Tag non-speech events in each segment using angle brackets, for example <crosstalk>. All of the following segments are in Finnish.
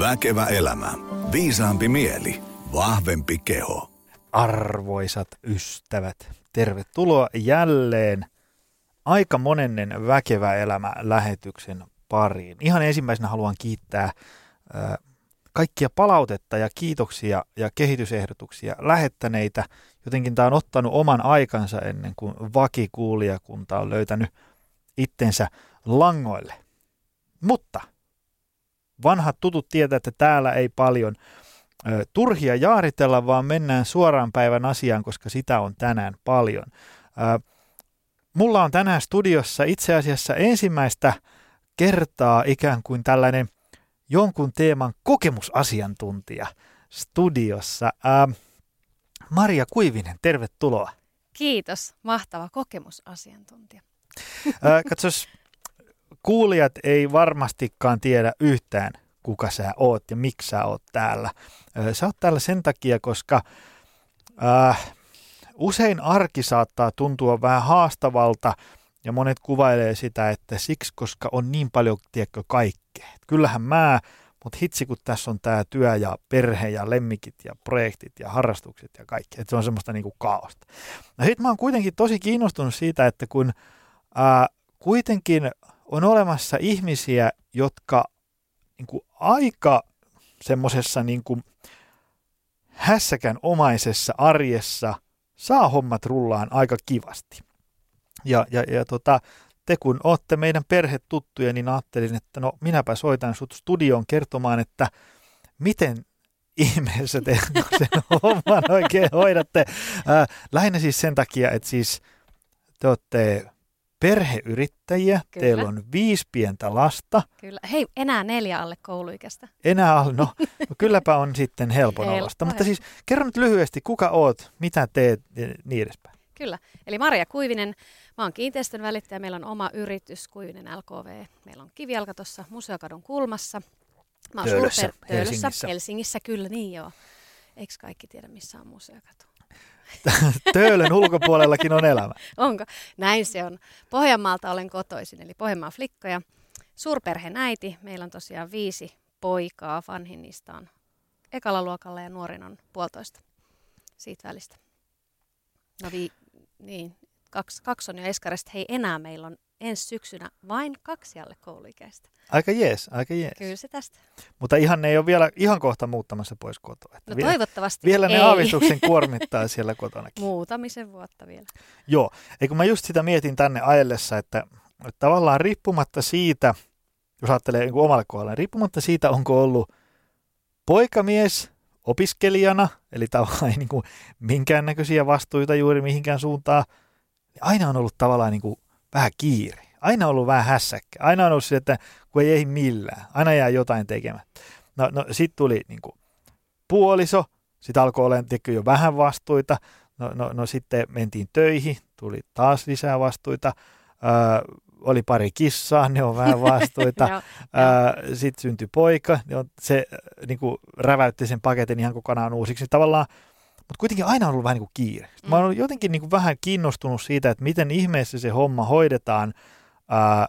Väkevä elämä. Viisaampi mieli. Vahvempi keho. Arvoisat ystävät, tervetuloa jälleen aika monennen Väkevä elämä lähetyksen pariin. Ihan ensimmäisenä haluan kiittää kaikkia palautetta ja kiitoksia ja kehitysehdotuksia lähettäneitä. Jotenkin tämä on ottanut oman aikansa ennen kuin vakikuulijakunta on löytänyt itsensä langoille. Mutta vanhat tutut tietää, että täällä ei paljon ö, turhia jaaritella, vaan mennään suoraan päivän asiaan, koska sitä on tänään paljon. Ö, mulla on tänään studiossa itse asiassa ensimmäistä kertaa ikään kuin tällainen jonkun teeman kokemusasiantuntija studiossa. Ö, Maria Kuivinen, tervetuloa. Kiitos, mahtava kokemusasiantuntija. katsos, kuulijat ei varmastikaan tiedä yhtään, kuka sä oot ja miksi sä oot täällä. Sä oot täällä sen takia, koska äh, usein arki saattaa tuntua vähän haastavalta ja monet kuvailee sitä, että siksi, koska on niin paljon, tiedätkö, kaikkea. Kyllähän mä, mutta hitsi kun tässä on tämä työ ja perhe ja lemmikit ja projektit ja harrastukset ja kaikki, että se on semmoista niinku kaaosta. No sit mä oon kuitenkin tosi kiinnostunut siitä, että kun ää, kuitenkin on olemassa ihmisiä, jotka niin kuin aika semmoisessa niin hässäkän omaisessa arjessa saa hommat rullaan aika kivasti. Ja, ja, ja tota, te kun olette meidän perhetuttuja, niin ajattelin, että no minäpä soitan sut studioon kertomaan, että miten ihmeessä te <laughs> sen homman oikein hoidatte. Äh, lähinnä siis sen takia, että siis te olette perheyrittäjiä, Kyllä. teillä on viisi pientä lasta. Kyllä. Hei, enää neljä alle kouluikäistä. Enää alle, no, no kylläpä on sitten helpon olasta. Mutta siis kerro nyt lyhyesti, kuka oot, mitä teet ja niin edespäin. Kyllä, eli Maria Kuivinen, mä oon kiinteistön välittäjä, meillä on oma yritys Kuivinen LKV. Meillä on kivijalka tuossa Museokadun kulmassa. Mä oon Töölössä, Töölössä, Helsingissä. Helsingissä, kyllä niin joo. Eikö kaikki tiedä, missä on Museokatu? <laughs> Töölön ulkopuolellakin on elämä. Onko? Näin se on. Pohjanmaalta olen kotoisin, eli Pohjanmaan flikkoja. Suurperheen äiti. Meillä on tosiaan viisi poikaa. Vanhin niistä on ekalla luokalla ja nuorin on puolitoista siitä välistä. No vi, niin, kaksi, kaksi on jo eskarista. Hei, enää meillä on ensi syksynä vain kaksi alle kouluikäistä. Aika jees, aika jees. Kyllä se tästä. Mutta ihan ne ei ole vielä ihan kohta muuttamassa pois kotoa. Että no vielä, toivottavasti Vielä ei. ne aavistuksen kuormittaa siellä kotonakin. <laughs> Muutamisen vuotta vielä. Joo, eikö mä just sitä mietin tänne ajellessa, että, että tavallaan riippumatta siitä, jos ajattelee niin omalle kohdalle, riippumatta siitä, onko ollut poikamies opiskelijana, eli tavallaan ei niin kuin minkäännäköisiä vastuita juuri mihinkään suuntaan, niin aina on ollut tavallaan niin kuin vähän kiire. Aina on ollut vähän hässäkkä. Aina on ollut se, että kun ei ehdi millään. Aina jää jotain tekemättä. No, no sitten tuli niin kuin, puoliso. Sitten alkoi olla jo vähän vastuita. No, no, no sitten mentiin töihin. Tuli taas lisää vastuita. Öö, oli pari kissaa, ne on vähän vastuita. <laughs> sitten syntyi poika, se niin kuin, räväytti sen paketin ihan kokonaan uusiksi. Tavallaan mutta kuitenkin aina on ollut vähän niin kuin kiire. Mm. Mä oon jotenkin niin kuin vähän kiinnostunut siitä, että miten ihmeessä se homma hoidetaan, ää,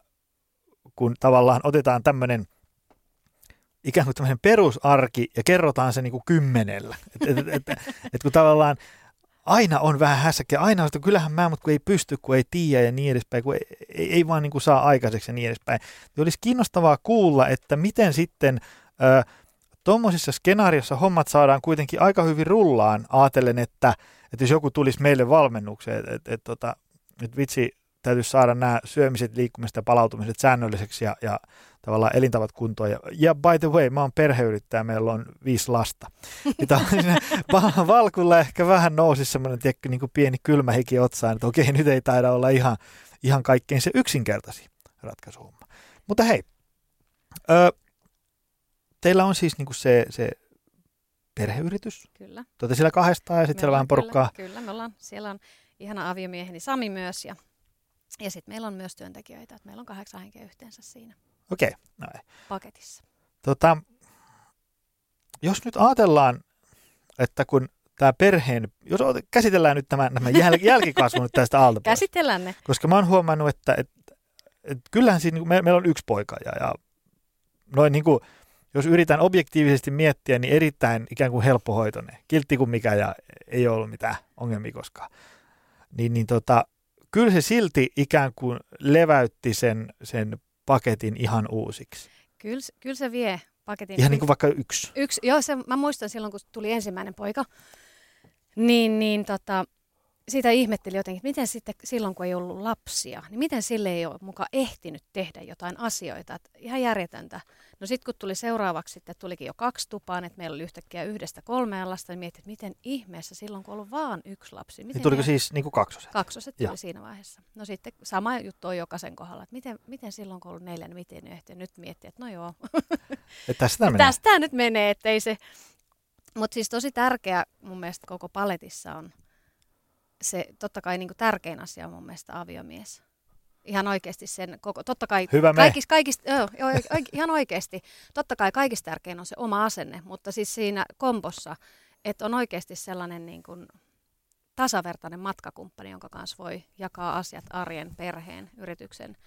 kun tavallaan otetaan tämmöinen ikään kuin tämmöinen perusarki ja kerrotaan se niin kuin kymmenellä. Et, et, et, et, et kun tavallaan aina on vähän hässäkkä, aina on, että kyllähän mä, mutta kun ei pysty, kun ei tiedä ja niin edespäin, kun ei, ei, ei vaan niin kuin saa aikaiseksi ja niin edespäin. Ja olisi kiinnostavaa kuulla, että miten sitten... Ää, tuommoisessa skenaariossa hommat saadaan kuitenkin aika hyvin rullaan, ajatellen, että, että jos joku tulisi meille valmennukseen, että, että, että, tota, että vitsi, täytyisi saada nämä syömiset, liikkumiset ja palautumiset säännölliseksi ja, ja tavallaan elintavat kuntoon. Ja, ja by the way, mä oon perheyrittäjä, meillä on viisi lasta. <laughs> Valkulla ehkä vähän nousi semmoinen tiedätkö, niin kuin pieni kylmä hiki otsaan, että okei, nyt ei taida olla ihan, ihan kaikkein se yksinkertaisin ratkaisuhomma. Mutta hei, teillä on siis niinku se, se perheyritys. Kyllä. Tuota siellä kahdestaan ja sitten siellä vähän porukkaa. Kyllä, kyllä, me ollaan. Siellä on ihana aviomieheni Sami myös ja, ja sitten meillä on myös työntekijöitä. Että meillä on kahdeksan henkeä yhteensä siinä Okei, okay, no paketissa. Tota, jos nyt ajatellaan, että kun tämä perheen, jos käsitellään nyt tämä, nämä jäl, <laughs> jälkikasvu nyt tästä alta Käsitellään ne. Koska mä oon huomannut, että, että, että kyllähän siinä, me, meillä on yksi poika ja, ja noin niin kuin jos yritän objektiivisesti miettiä, niin erittäin ikään kuin helppohoitoinen. Kiltti kuin mikä ja ei ollut mitään ongelmia koskaan. Niin, niin tota, kyllä se silti ikään kuin leväytti sen, sen paketin ihan uusiksi. Kyllä, kyllä se vie paketin. Ihan niin kuin vaikka yksi. Yksi, joo, se, mä muistan silloin, kun tuli ensimmäinen poika, niin, niin tota, sitä ihmetteli jotenkin, että miten sitten silloin, kun ei ollut lapsia, niin miten sille ei ole muka ehtinyt tehdä jotain asioita. Että ihan järjetöntä. No sitten kun tuli seuraavaksi, sitten tulikin jo kaksi tupaan, että meillä oli yhtäkkiä yhdestä kolmea lasta, niin mietin, että miten ihmeessä silloin, kun on ollut vaan yksi lapsi. Miten niin tuliko siis niin kuin kaksoset? Kaksoset tuli siinä vaiheessa. No sitten sama juttu on jokaisen kohdalla, että miten, miten silloin, kun on ollut neljä, niin miten ne ehtii nyt miettiä, että no joo. <laughs> Että tästä menee. Tästä nyt menee, ettei se... Mutta siis tosi tärkeä mun mielestä koko paletissa on se totta kai niin kuin tärkein asia on mun mielestä aviomies. Ihan oikeasti sen koko, totta kai Hyvä kaikista, kaikista, joo, joo, ihan oikeasti, totta kai kaikista tärkein on se oma asenne, mutta siis siinä kompossa, että on oikeasti sellainen niin kuin tasavertainen matkakumppani, jonka kanssa voi jakaa asiat arjen, perheen, yrityksen,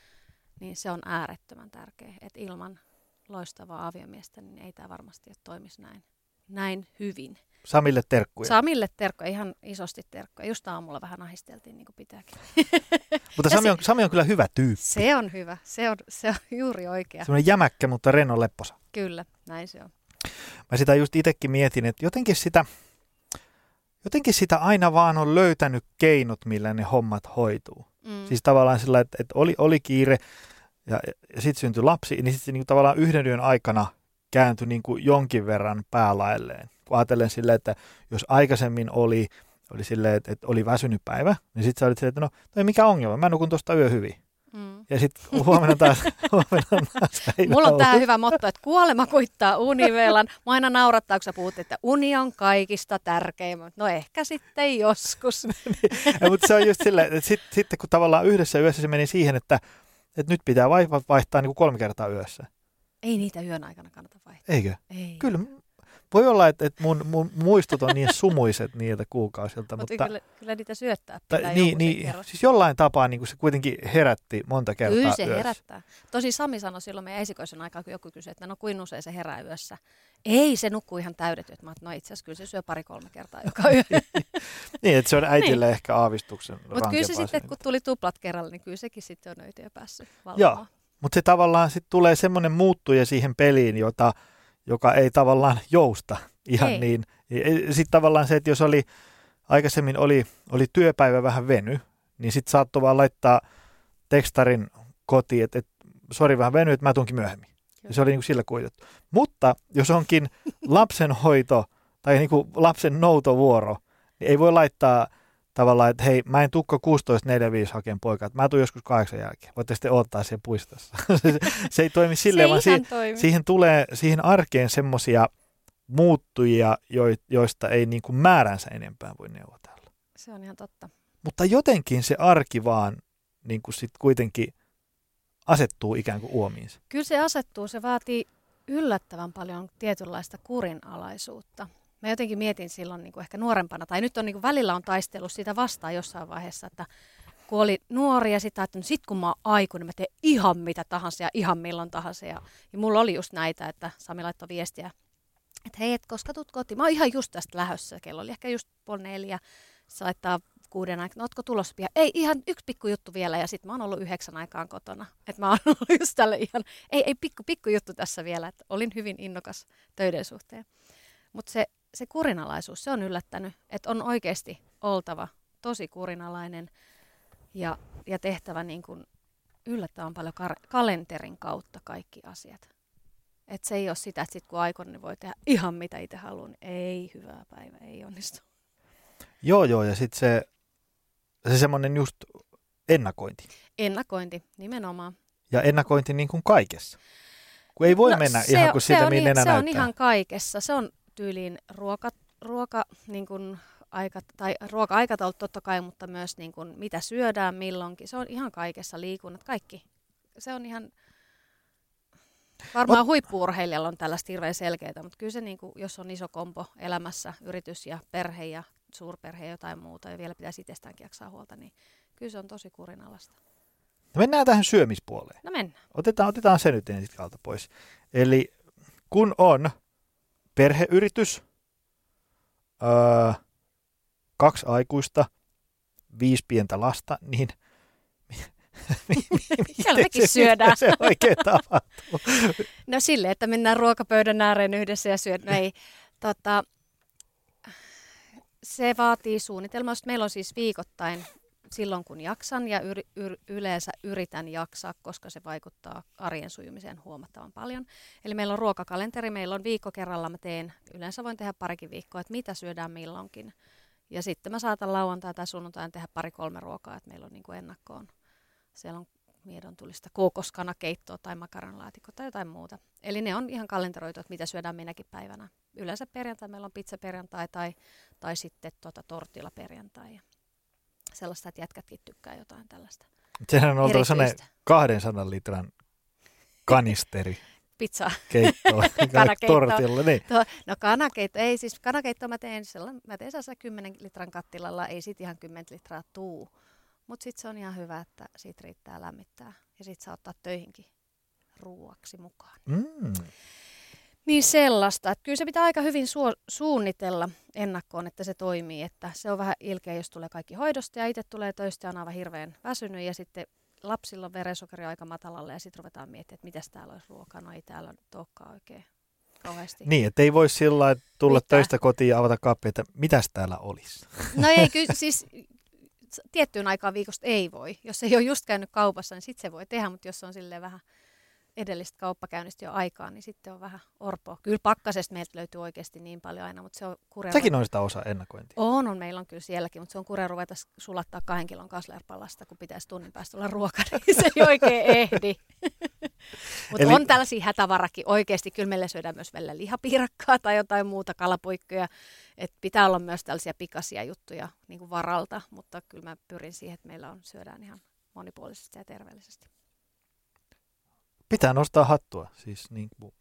niin se on äärettömän tärkeä. Että ilman loistavaa aviomiestä, niin ei tämä varmasti toimisi näin, näin hyvin. Samille terkkuja. Samille terkkuja, ihan isosti terkkuja. Just aamulla vähän ahisteltiin niin kuin pitääkin. <laughs> mutta Sami on, Sami on kyllä hyvä tyyppi. Se on hyvä, se on, se on juuri oikea. Semmoinen jämäkkä, mutta renno lepposa. Kyllä, näin se on. Mä sitä just itsekin mietin, että jotenkin sitä, jotenkin sitä aina vaan on löytänyt keinot, millä ne hommat hoituu. Mm. Siis tavallaan sillä, että, että oli, oli kiire ja, ja sitten syntyi lapsi, niin sitten niin tavallaan yhden yön aikana kääntyi niin kuin jonkin verran päälailleen kun ajatellen silleen, että jos aikaisemmin oli, oli silleen, että, että oli väsynyt päivä, niin sitten sä olit silleen, että no, ei mikään ongelma, mä nukun tuosta yö hyvin. Mm. Ja sitten huomenna taas, <laughs> huomenna taas Mulla on tähän hyvä motto, että kuolema kuittaa univelan. Mä aina naurattaa, kun sä puhut, että uni on kaikista tärkeimmä. No ehkä sitten joskus. <laughs> Niin. ja, mutta se on just silleen, että sit, sitten kun tavallaan yhdessä yössä se meni siihen, että, että nyt pitää vaihtaa, vaihtaa niin kuin kolme kertaa yössä. Ei niitä yön aikana kannata vaihtaa. Eikö? Ei. Kyllä voi olla, että, että mun, mun muistut on niin sumuiset niiltä kuukausilta. mutta, mutta kyllä, kyllä niitä syöttää pitää niin, niin, Siis jollain tapaa niin kuin se kuitenkin herätti monta kertaa Kyllä se yössä. herättää. Tosi Sami sanoi silloin meidän esikoisen aikaa, kun joku kysyi, että no kuin usein se herää yössä. Ei, se nukkuu ihan täydet yöt. Mä no itse asiassa kyllä se syö pari-kolme kertaa joka yö. <laughs> niin, että se on äitille niin. ehkä aavistuksen Mutta kyllä se sitten, kun tuli tuplat kerralla, niin kyllä sekin sitten on jo päässyt valvomaan. Joo, mutta se tavallaan sitten tulee semmoinen muuttuja siihen peliin, jota, joka ei tavallaan jousta ihan Ei. niin. Sitten tavallaan se, että jos oli aikaisemmin oli, oli työpäivä vähän veny, niin sitten saattoi vaan laittaa tekstarin kotiin, että, että sori vähän veny, että mä tunkin myöhemmin. Ja se oli niin kuin sillä kuitattu. Mutta jos onkin <laughs> lapsenhoito tai niin kuin lapsen noutovuoro, niin ei voi laittaa tavallaan, että hei, mä en tukka 16.45 hakeen poikaa, mä tuun joskus kahdeksan jälkeen. Voitte sitten odottaa siellä puistossa. <laughs> se, se ei toimi silleen, vaan siihen, siihen tulee siihen arkeen semmoisia – muuttujia, joista ei niin kuin määränsä enempää voi neuvotella. Se on ihan totta. Mutta jotenkin se arki vaan niin kuin sit kuitenkin asettuu ikään kuin uomiinsa. Kyllä se asettuu. Se vaatii yllättävän paljon tietynlaista kurinalaisuutta. Mä jotenkin mietin silloin niin kuin ehkä nuorempana, tai nyt on niin kuin välillä on taistellut sitä vastaan jossain vaiheessa, että kun oli nuori ja sitä, että sit kun mä oon aikuinen, mä teen ihan mitä tahansa ja ihan milloin tahansa. Ja, ja mulla oli just näitä, että Sami laittoi viestiä että hei, et koska tuut kotiin? Mä oon ihan just tästä lähössä. Kello oli ehkä just puoli neljä. Se laittaa kuuden aikaa, no ootko tulossa pian? Ei, ihan yksi pikku juttu vielä ja sitten mä oon ollut yhdeksän aikaan kotona. Että mä oon <laughs> ollut just tälle ihan, ei, ei pikku, pikku juttu tässä vielä, että olin hyvin innokas töiden suhteen. Mutta se, se kurinalaisuus, se on yllättänyt, että on oikeasti oltava tosi kurinalainen ja, ja tehtävä niin kuin yllättävän paljon kar- kalenterin kautta kaikki asiat. Että se ei ole sitä, että sit kun aikoina niin voi tehdä ihan mitä itse haluaa, niin ei hyvää päivä, ei onnistu. Joo, joo, ja sitten se, se semmoinen just ennakointi. Ennakointi, nimenomaan. Ja ennakointi niin kuin kaikessa. Kun ei voi no, mennä ihan kuin sitä, enää Se näyttää. on ihan kaikessa. Se on tyyliin ruoka, ruoka niin kuin aika, tai ruoka-aikataulut totta kai, mutta myös niin kuin mitä syödään milloinkin. Se on ihan kaikessa liikunnat, kaikki. Se on ihan Varmaan Ot... huippuurheilijalla on tällaista hirveän selkeää, mutta kyllä se, niin kuin, jos on iso kompo elämässä, yritys ja perhe ja suurperhe ja jotain muuta, ja vielä pitäisi itsestäänkin jaksaa huolta, niin kyllä se on tosi kurinalasta. No mennään tähän syömispuoleen. No mennään. Otetaan, otetaan se nyt ensin alta pois. Eli kun on perheyritys, öö, kaksi aikuista, viisi pientä lasta, niin <laughs> Siellä mekin syödään. se oikein tapahtuu? <laughs> No sille, että mennään ruokapöydän ääreen yhdessä ja syödään. No ei, tota, se vaatii suunnitelmaa. Meillä on siis viikoittain silloin, kun jaksan ja yr, yr, yleensä yritän jaksaa, koska se vaikuttaa arjen sujumiseen huomattavan paljon. Eli meillä on ruokakalenteri, meillä on viikko kerralla, mä teen, yleensä voin tehdä parikin viikkoa, että mitä syödään milloinkin. Ja sitten mä saatan lauantai tai sunnuntain tehdä pari-kolme ruokaa, että meillä on niin kuin ennakkoon. Siellä on miedon tulista kokoskanakeittoa tai makaronlaatikko tai jotain muuta. Eli ne on ihan kalenteroitu, että mitä syödään minäkin päivänä. Yleensä perjantai meillä on pizzaperjantai tai, tai sitten tuota tortilla perjantai. Sellaista, että jätkätkin tykkää jotain tällaista. Sehän on oltava sellainen 200 litran kanisteri. <laughs> Pizza. Keittoa, <laughs> tortilla. Niin. To, no kanakeitto, ei siis kanakeitto mä teen, sellainen, mä teen sellaisen 10 litran kattilalla, ei sit ihan 10 litraa tuu. Mutta sitten se on ihan hyvä, että siitä riittää lämmittää ja sitten saa ottaa töihinkin ruuaksi mukaan. Mm. Niin sellaista, että kyllä se pitää aika hyvin su- suunnitella ennakkoon, että se toimii. Että se on vähän ilkeä, jos tulee kaikki hoidosta ja itse tulee töistä ja on aivan hirveän väsynyt ja sitten lapsilla on verensokeri aika matalalle ja sitten ruvetaan miettimään, että mitäs täällä olisi ruokaa. No ei täällä nyt olekaan oikein kauheasti. Niin, että ei voi sillä tulla Mitä? töistä kotiin ja avata kaapia, että mitäs täällä olisi. No ei, <laughs> kyllä siis tiettyyn aikaan viikosta ei voi. Jos ei ole just käynyt kaupassa, niin sitten se voi tehdä, mutta jos on silleen vähän edellistä kauppakäynnistä jo aikaa, niin sitten on vähän orpo. Kyllä pakkasesta meiltä löytyy oikeasti niin paljon aina, mutta se on kurja. Sekin on sitä osa ennakointia. On, on, meillä on kyllä sielläkin, mutta se on kurja ruveta sulattaa kahden kilon kaslerpalasta, kun pitäisi tunnin päästä olla ruoka, niin se ei oikein ehdi. <laughs> mutta Eli... on tällaisia hätävarakin oikeasti. Kyllä meillä syödään myös välillä lihapiirakkaa tai jotain muuta kalapuikkoja. Et pitää olla myös tällaisia pikaisia juttuja niin kuin varalta, mutta kyllä mä pyrin siihen, että meillä on syödään ihan monipuolisesti ja terveellisesti pitää nostaa hattua. Siis niin kuin,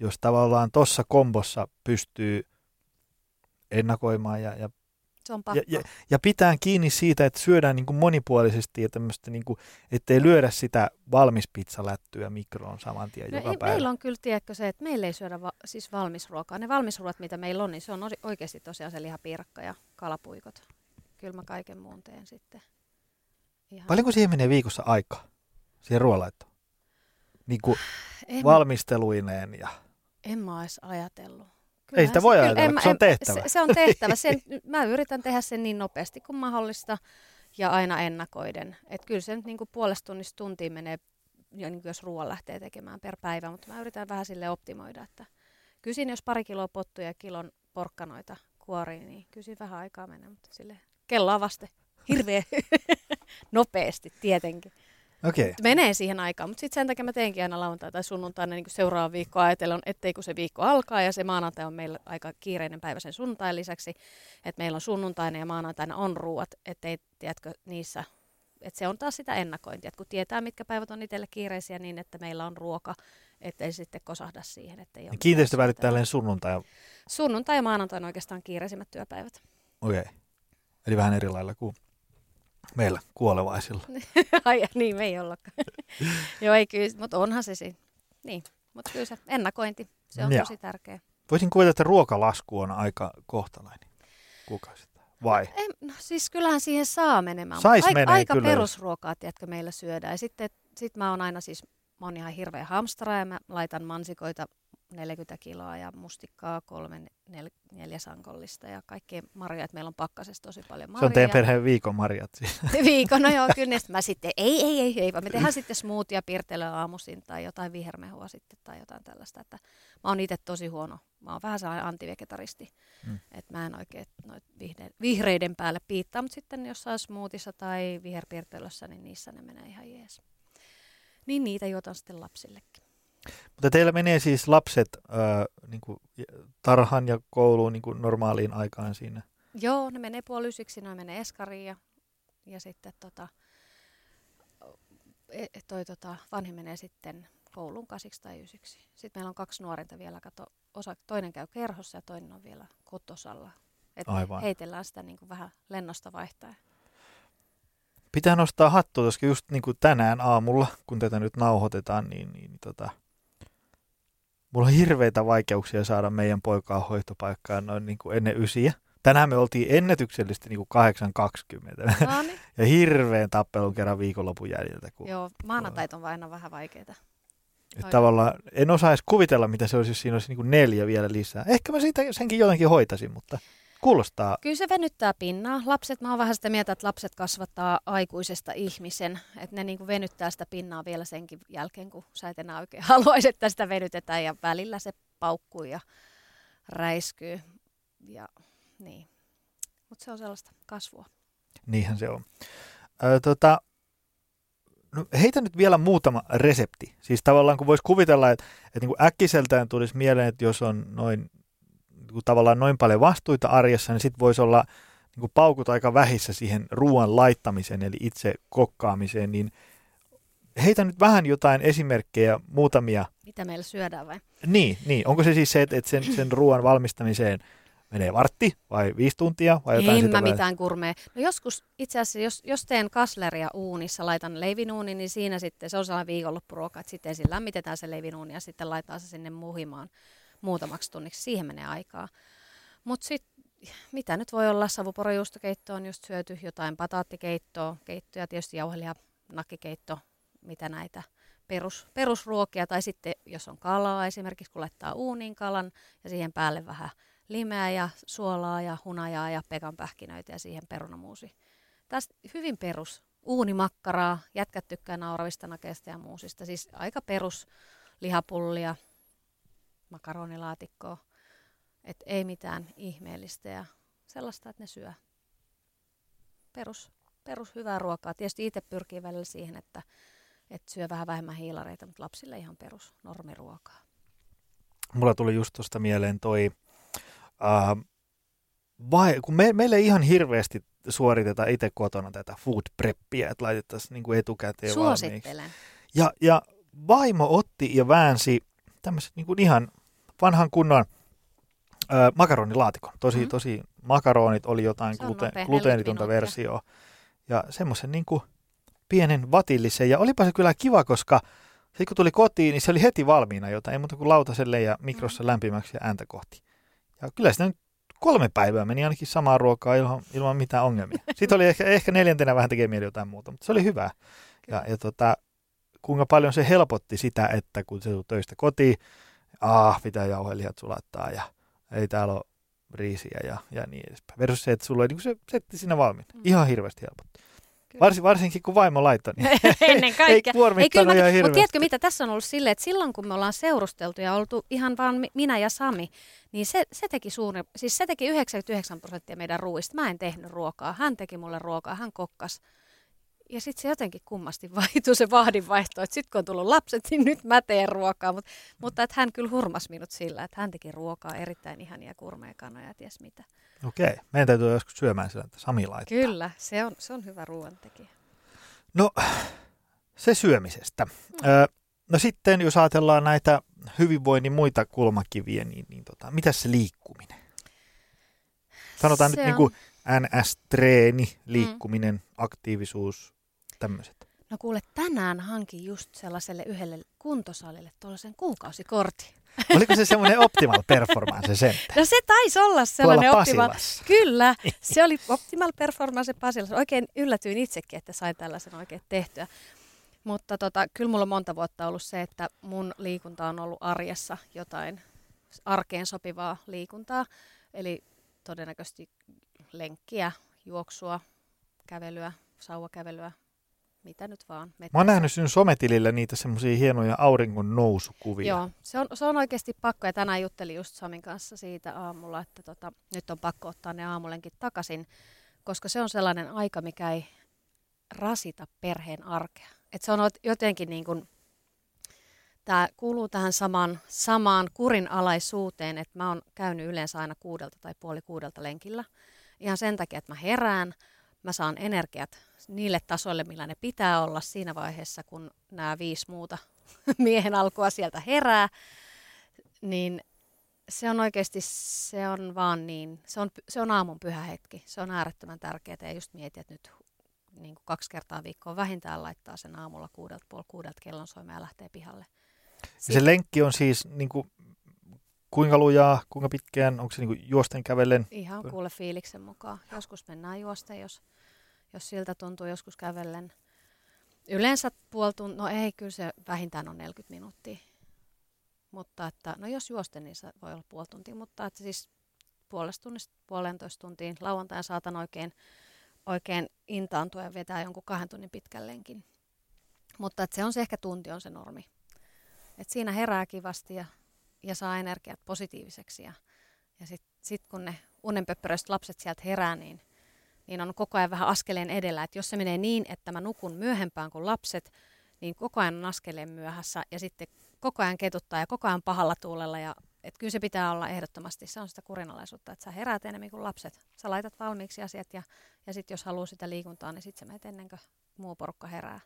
jos tavallaan tuossa kombossa pystyy ennakoimaan ja, ja, se on ja, ja, ja pitää kiinni siitä, että syödään niin kuin monipuolisesti ja tämmöistä, niin kuin, ettei lyödä sitä valmispizzalättyä mikroon saman tien no joka ei, päivä. Meillä on kyllä, tiedätkö se, että meillä ei syödä va- siis valmisruokaa. Ne valmisruoat, mitä meillä on, niin se on oikeasti tosiaan se lihapiirakka ja kalapuikot. Kyllä mä kaiken muun teen sitten. Ihan. Paljonko siihen menee viikossa aikaa, siihen ruoanlaittoon? Niin kuin <sighs> en, valmisteluineen. Ja... En mä edes ajatellut. Kyllähän Ei sitä voi se, ajatella, en, se on tehtävä. Se, se on tehtävä. <laughs> Sen, mä yritän tehdä sen niin nopeasti kuin mahdollista ja aina ennakoiden. Et kyllä se nyt niin kuin puolesta tunnista tuntiin menee, niin jos ruoan lähtee tekemään per päivä, mutta mä yritän vähän sille optimoida, että kysin jos pari kiloa pottuja ja kilon porkkanoita kuoriin, niin kysin vähän aikaa menee, mutta sille kelloa vaste hirveän <laughs> nopeasti tietenkin. Okay. Menee siihen aikaan, mutta sitten sen takia mä teenkin aina lauantai tai sunnuntaina niin seuraava viikko ajatellen, ettei kun se viikko alkaa ja se maanantai on meillä aika kiireinen päivä sen sunnuntain lisäksi, että meillä on sunnuntaina ja maanantaina on ruuat, ettei tiedätkö niissä, että se on taas sitä ennakointia, että kun tietää mitkä päivät on itselle kiireisiä niin, että meillä on ruoka, ettei sitten kosahda siihen. Ettei ole kiinteistövälit tälleen sunnuntai? Sunnuntai ja maanantai on oikeastaan kiireisimmät työpäivät. Okei, okay. eli vähän eri lailla kuin Meillä kuolevaisilla. <laughs> Ai niin, me ei ollakaan. <laughs> Joo, ei kyllä, mutta onhan se siinä. Niin, mutta kyllä se ennakointi, se on ja. tosi tärkeä. Voisin kuvitella, että ruokalasku on aika kohtalainen kuukausittain. Vai? En, no siis kyllähän siihen saa menemään. Sais aika, menee, aika kyllä. perusruokaa, tiedätkö, meillä syödään. Ja sitten sit mä oon aina siis, mä oon ihan hirveä hamstara ja mä laitan mansikoita 40 kiloa ja mustikkaa kolme, nel, neljä sankollista ja kaikkea marjaa. Meillä on pakkasessa tosi paljon marjaa. Se on teidän perheen viikon marjat siis. <laughs> Viikon, no joo, kyllä. <laughs> Mä sitten, ei, ei, ei, ei, vaan me tehdään sitten smoothia pirtelöä aamuisin tai jotain vihermehua sitten tai jotain tällaista. Että mä oon itse tosi huono. Mä oon vähän sellainen antivegetaristi, mm. että mä en oikein noit vihreiden päälle piittaa, mutta sitten jossain smoothissa tai viherpirtelössä, niin niissä ne menee ihan jees. Niin niitä juotan sitten lapsillekin. Mutta teillä menee siis lapset äh, niin kuin tarhan ja kouluun niin kuin normaaliin aikaan siinä? Joo, ne menee puoli ysiksi, ne menee eskariin ja, ja sitten tota, e, toi, tota, vanhin menee sitten kouluun kasiksi tai ysiksi. Sitten meillä on kaksi nuorinta vielä, kato, osa, toinen käy kerhossa ja toinen on vielä kotosalla. Et Aivan. heitellään sitä niin kuin vähän lennosta vaihtaa. Pitää nostaa hattua, koska just niin kuin tänään aamulla, kun tätä nyt nauhoitetaan, niin, niin tota, mulla on hirveitä vaikeuksia saada meidän poikaa hoitopaikkaan noin niin kuin ennen ysiä. Tänään me oltiin ennätyksellisesti niin kuin 8.20 No niin. ja hirveän tappelun kerran viikonlopun jäljiltä. Kun, Joo, maanantait on aina vähän vaikeita. että tavallaan en osaa edes kuvitella, mitä se olisi, jos siinä olisi niin kuin neljä vielä lisää. Ehkä mä siitä senkin jotenkin hoitasin, mutta kuulostaa. Kyllä se venyttää pinnaa. Lapset, mä oon vähän sitä mieltä, että lapset kasvattaa aikuisesta ihmisen. Että ne niin kuin venyttää sitä pinnaa vielä senkin jälkeen, kun sä et enää oikein <laughs> haluaisi, että sitä venytetään. Ja välillä se paukkuu ja räiskyy. Ja niin. Mutta se on sellaista kasvua. Niinhän se on. Ö, tota, no, heitä nyt vielä muutama resepti. Siis tavallaan kun voisi kuvitella, että, että niin kuin äkkiseltään tulisi mieleen, että jos on noin, kuin tavallaan noin paljon vastuita arjessa, niin sitten voisi olla niin kuin paukut aika vähissä siihen ruoan laittamiseen, eli itse kokkaamiseen, niin heitä nyt vähän jotain esimerkkejä, muutamia. Mitä meillä syödään vai? Niin, niin. onko se siis se, että että sen, sen ruoan valmistamiseen menee vartti vai viisi tuntia vai jotain en sitä mä vai- mitään kurmea. No joskus itse asiassa, jos, jos teen kasleria uunissa, laitan leivinuunin, niin siinä sitten, se on sellainen viikonloppuruoka, että sitten ensin lämmitetään se leivinuuni ja sitten laitetaan se sinne muhimaan muutamaksi tunniksi. Siihen menee aikaa. Mutta sitten, mitä nyt voi olla, savuporojuustokeitto on just syöty, jotain pataattikeittoa, keittoja, tietysti jauhelia, nakkikeitto, mitä näitä perus, perusruokia. Tai sitten, jos on kalaa esimerkiksi, kun laittaa uuniin kalan ja siihen päälle vähän limeä ja suolaa ja hunajaa ja pekanpähkinöitä ja siihen perunamuusi. Tästä hyvin perus. Uunimakkaraa, jätkät tykkää nauravista nakeista ja muusista. Siis aika perus lihapullia, makaronilaatikkoa. Et ei mitään ihmeellistä ja sellaista, että ne syö. Perus, perus hyvää ruokaa. Tietysti itse pyrkii välillä siihen, että, että syö vähän vähemmän hiilareita, mutta lapsille ihan perus normiruokaa. mulla tuli just tuosta mieleen toi, uh, vai, kun me, meillä ei ihan hirveästi suoriteta itse kotona tätä food preppia, että laitettaisiin niin kuin etukäteen valmiiksi. Suosittelen. Ja, ja vaimo otti ja väänsi tämmöiset niin kuin ihan vanhan kunnon ö, makaronilaatikon. Tosi, Mhm. tosi makaronit oli jotain glute, gluteenitonta 40 versioa. Ja semmoisen niin kuin pienen vatillisen. Ja olipa se kyllä kiva, koska sitten kun tuli kotiin, niin se oli heti valmiina jotain. Ei muuta kuin lautaselle ja mikrossa lämpimäksi ja ääntä kohti. Ja kyllä sitä nyt kolme päivää meni ainakin samaa ruokaa ilman, ilman mitään ongelmia. <laughs> Sitten oli ehkä, ehkä neljäntenä vähän tekee mieli jotain muuta, mutta se oli hyvä. Ja, ja tota, kuinka paljon se helpotti sitä, että kun se tuli töistä kotiin, ah, pitää jauhelihat sulattaa ja ei täällä ole riisiä ja, ja niin edespäin. Versus se, että sulla oli niin se setti siinä valmiina. Mm. Ihan hirveästi helpotti. Kyllä. Varsin, varsinkin kun vaimo laittoi, niin <laughs> Ennen ei kaikkea. Ei, kyllä kuormittanut ihan mutta tiedätkö mitä, tässä on ollut silleen, että silloin kun me ollaan seurusteltu ja oltu ihan vaan mi- minä ja Sami, niin se, se teki suuri, siis se teki 99 prosenttia meidän ruuista. Mä en tehnyt ruokaa, hän teki mulle ruokaa, hän kokkas. Ja sitten se jotenkin kummasti <laughs> vaihtui se vahdinvaihto, että sitten kun on tullut lapset, niin nyt mä teen ruokaa. Mut, mutta että hän kyllä hurmas minut sillä, että hän teki ruokaa erittäin ihania kurmeekanoja ja ties mitä. Okei, meidän täytyy joskus syömään sillä, että Sami laittaa. Kyllä, se on, se on hyvä ruoantekijä. No, se syömisestä. Ö, no sitten, jos ajatellaan näitä hyvinvoinnin muita kulmakiviä, niin, niin tota, mitä se liikkuminen? Sanotaan Se nyt on- niin kuin NS-treeni, liikkuminen, aktiivisuus, tämmöiset. No kuule, tänään hankin just sellaiselle yhdelle kuntosalille tuollaisen kuukausikortin. Oliko se semmoinen optimal performance center? No se taisi olla sellainen optimal. Kyllä, <laughs> se oli optimal performance Pasilassa. Oikein yllätyin itsekin, että sain tällaisen oikein tehtyä. Mutta tota, kyllä mulla on monta vuotta ollut se, että mun liikunta on ollut arjessa jotain arkeen sopivaa liikuntaa. Eli todennäköisesti lenkkiä, juoksua, kävelyä, sauvakävelyä, mitä nyt vaan. Mä oon nähnyt sinun sometilillä niitä semmoisia hienoja auringon nousukuvia. Joo, se on, se on oikeasti pakko. Ja tänään juttelin just Samin kanssa siitä aamulla, että tota, nyt on pakko ottaa ne aamulenkin takaisin, koska se on sellainen aika, mikä ei rasita perheen arkea. Et se on ot- jotenkin niin kuin, tämä kuuluu tähän samaan, samaan kurinalaisuuteen, että mä oon käynyt yleensä aina kuudelta tai puoli kuudelta lenkillä. Ihan sen takia, että mä herään, mä saan energiat niille tasoille, millä ne pitää olla siinä vaiheessa, kun nämä viisi muuta <laughs> miehen alkua sieltä herää, niin se on oikeasti, se on vaan niin, se on, se on aamun pyhä hetki. Se on äärettömän tärkeää ja just mietin, että nyt niin kuin kaksi kertaa viikkoa vähintään laittaa sen aamulla kuudelta, puoli kuudelta kellon soimaan ja lähtee pihalle. Ja se lenkki on siis, niin kuin, kuinka lujaa, kuinka pitkään, onko se niin kuin juosten kävellen? Ihan kuule fiiliksen mukaan. Joskus mennään juosten, jos, jos siltä tuntuu, joskus kävellen. Yleensä puoli tuntia, no ei, kyllä se vähintään on 40 minuuttia. Mutta että, no jos juosten, niin se voi olla puoli tuntia, mutta että siis puolesta tunnista puolentoista tuntiin lauantaina saatan oikein, oikein intaantua ja vetää jonkun kahden tunnin pitkän lenkin. Mutta että se on se ehkä tunti on se normi. Et siinä herää kivasti ja, ja saa energiat positiiviseksi. Ja, ja sitten sit kun ne unenpöppöröiset lapset sieltä herää, niin, niin on koko ajan vähän askeleen edellä. Et jos se menee niin, että mä nukun myöhempään kuin lapset, niin koko ajan on askeleen myöhässä ja sitten koko ajan ketuttaa ja koko ajan pahalla tuulella. Ja, et kyllä se pitää olla ehdottomasti, se on sitä kurinalaisuutta, että sä heräät enemmän kuin lapset. Sä laitat valmiiksi asiat ja, ja sitten jos haluaa sitä liikuntaa, niin sitten sä menet ennen kuin muu porukka herää.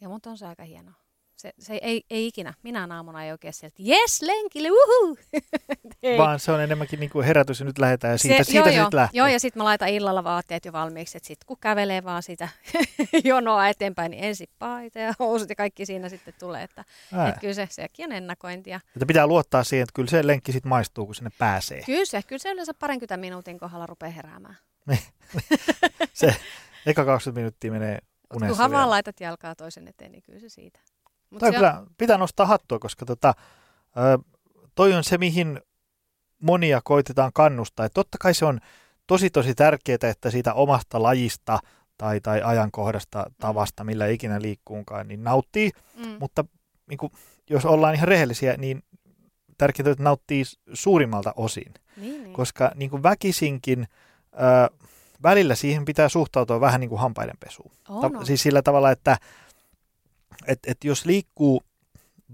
Ja mutta on se aika hienoa. Se, se ei, ei ikinä, minä aamuna ei oikein sieltä, jes, lenkille, uhu! <laughs> Vaan se on enemmänkin niin kuin herätys ja nyt lähdetään ja siitä, se, siitä joo, se nyt lähtee. Joo, ja sitten mä laitan illalla vaatteet jo valmiiksi, että sitten kun kävelee vaan sitä <laughs> jonoa eteenpäin, niin ensin paita ja housut ja kaikki siinä sitten tulee. Että, että kyllä se, sekin on ennakointia. Että pitää luottaa siihen, että kyllä se lenkki sitten maistuu, kun sinne pääsee. Kyllä se, kyllä se yleensä parinkymmentä minuutin kohdalla rupeaa heräämään. <laughs> se eka 20 minuuttia menee unessa Kunhan vaan laitat jalkaa toisen eteen, niin kyllä se siitä. Mut toi se kyllä, pitää nostaa hattua, koska tota, toi on se, mihin monia koitetaan kannustaa. Et totta kai se on tosi tosi tärkeää, että siitä omasta lajista tai, tai ajankohdasta, mm. tavasta, millä ikinä liikkuunkaan, niin nauttii. Mm. Mutta niin kuin, jos ollaan ihan rehellisiä, niin tärkeää, että nauttii suurimmalta osin. Niin, niin. Koska niin kuin väkisinkin ö, välillä siihen pitää suhtautua vähän niin kuin hampaidenpesuun. Oh, no. Siis sillä tavalla, että et, et jos liikkuu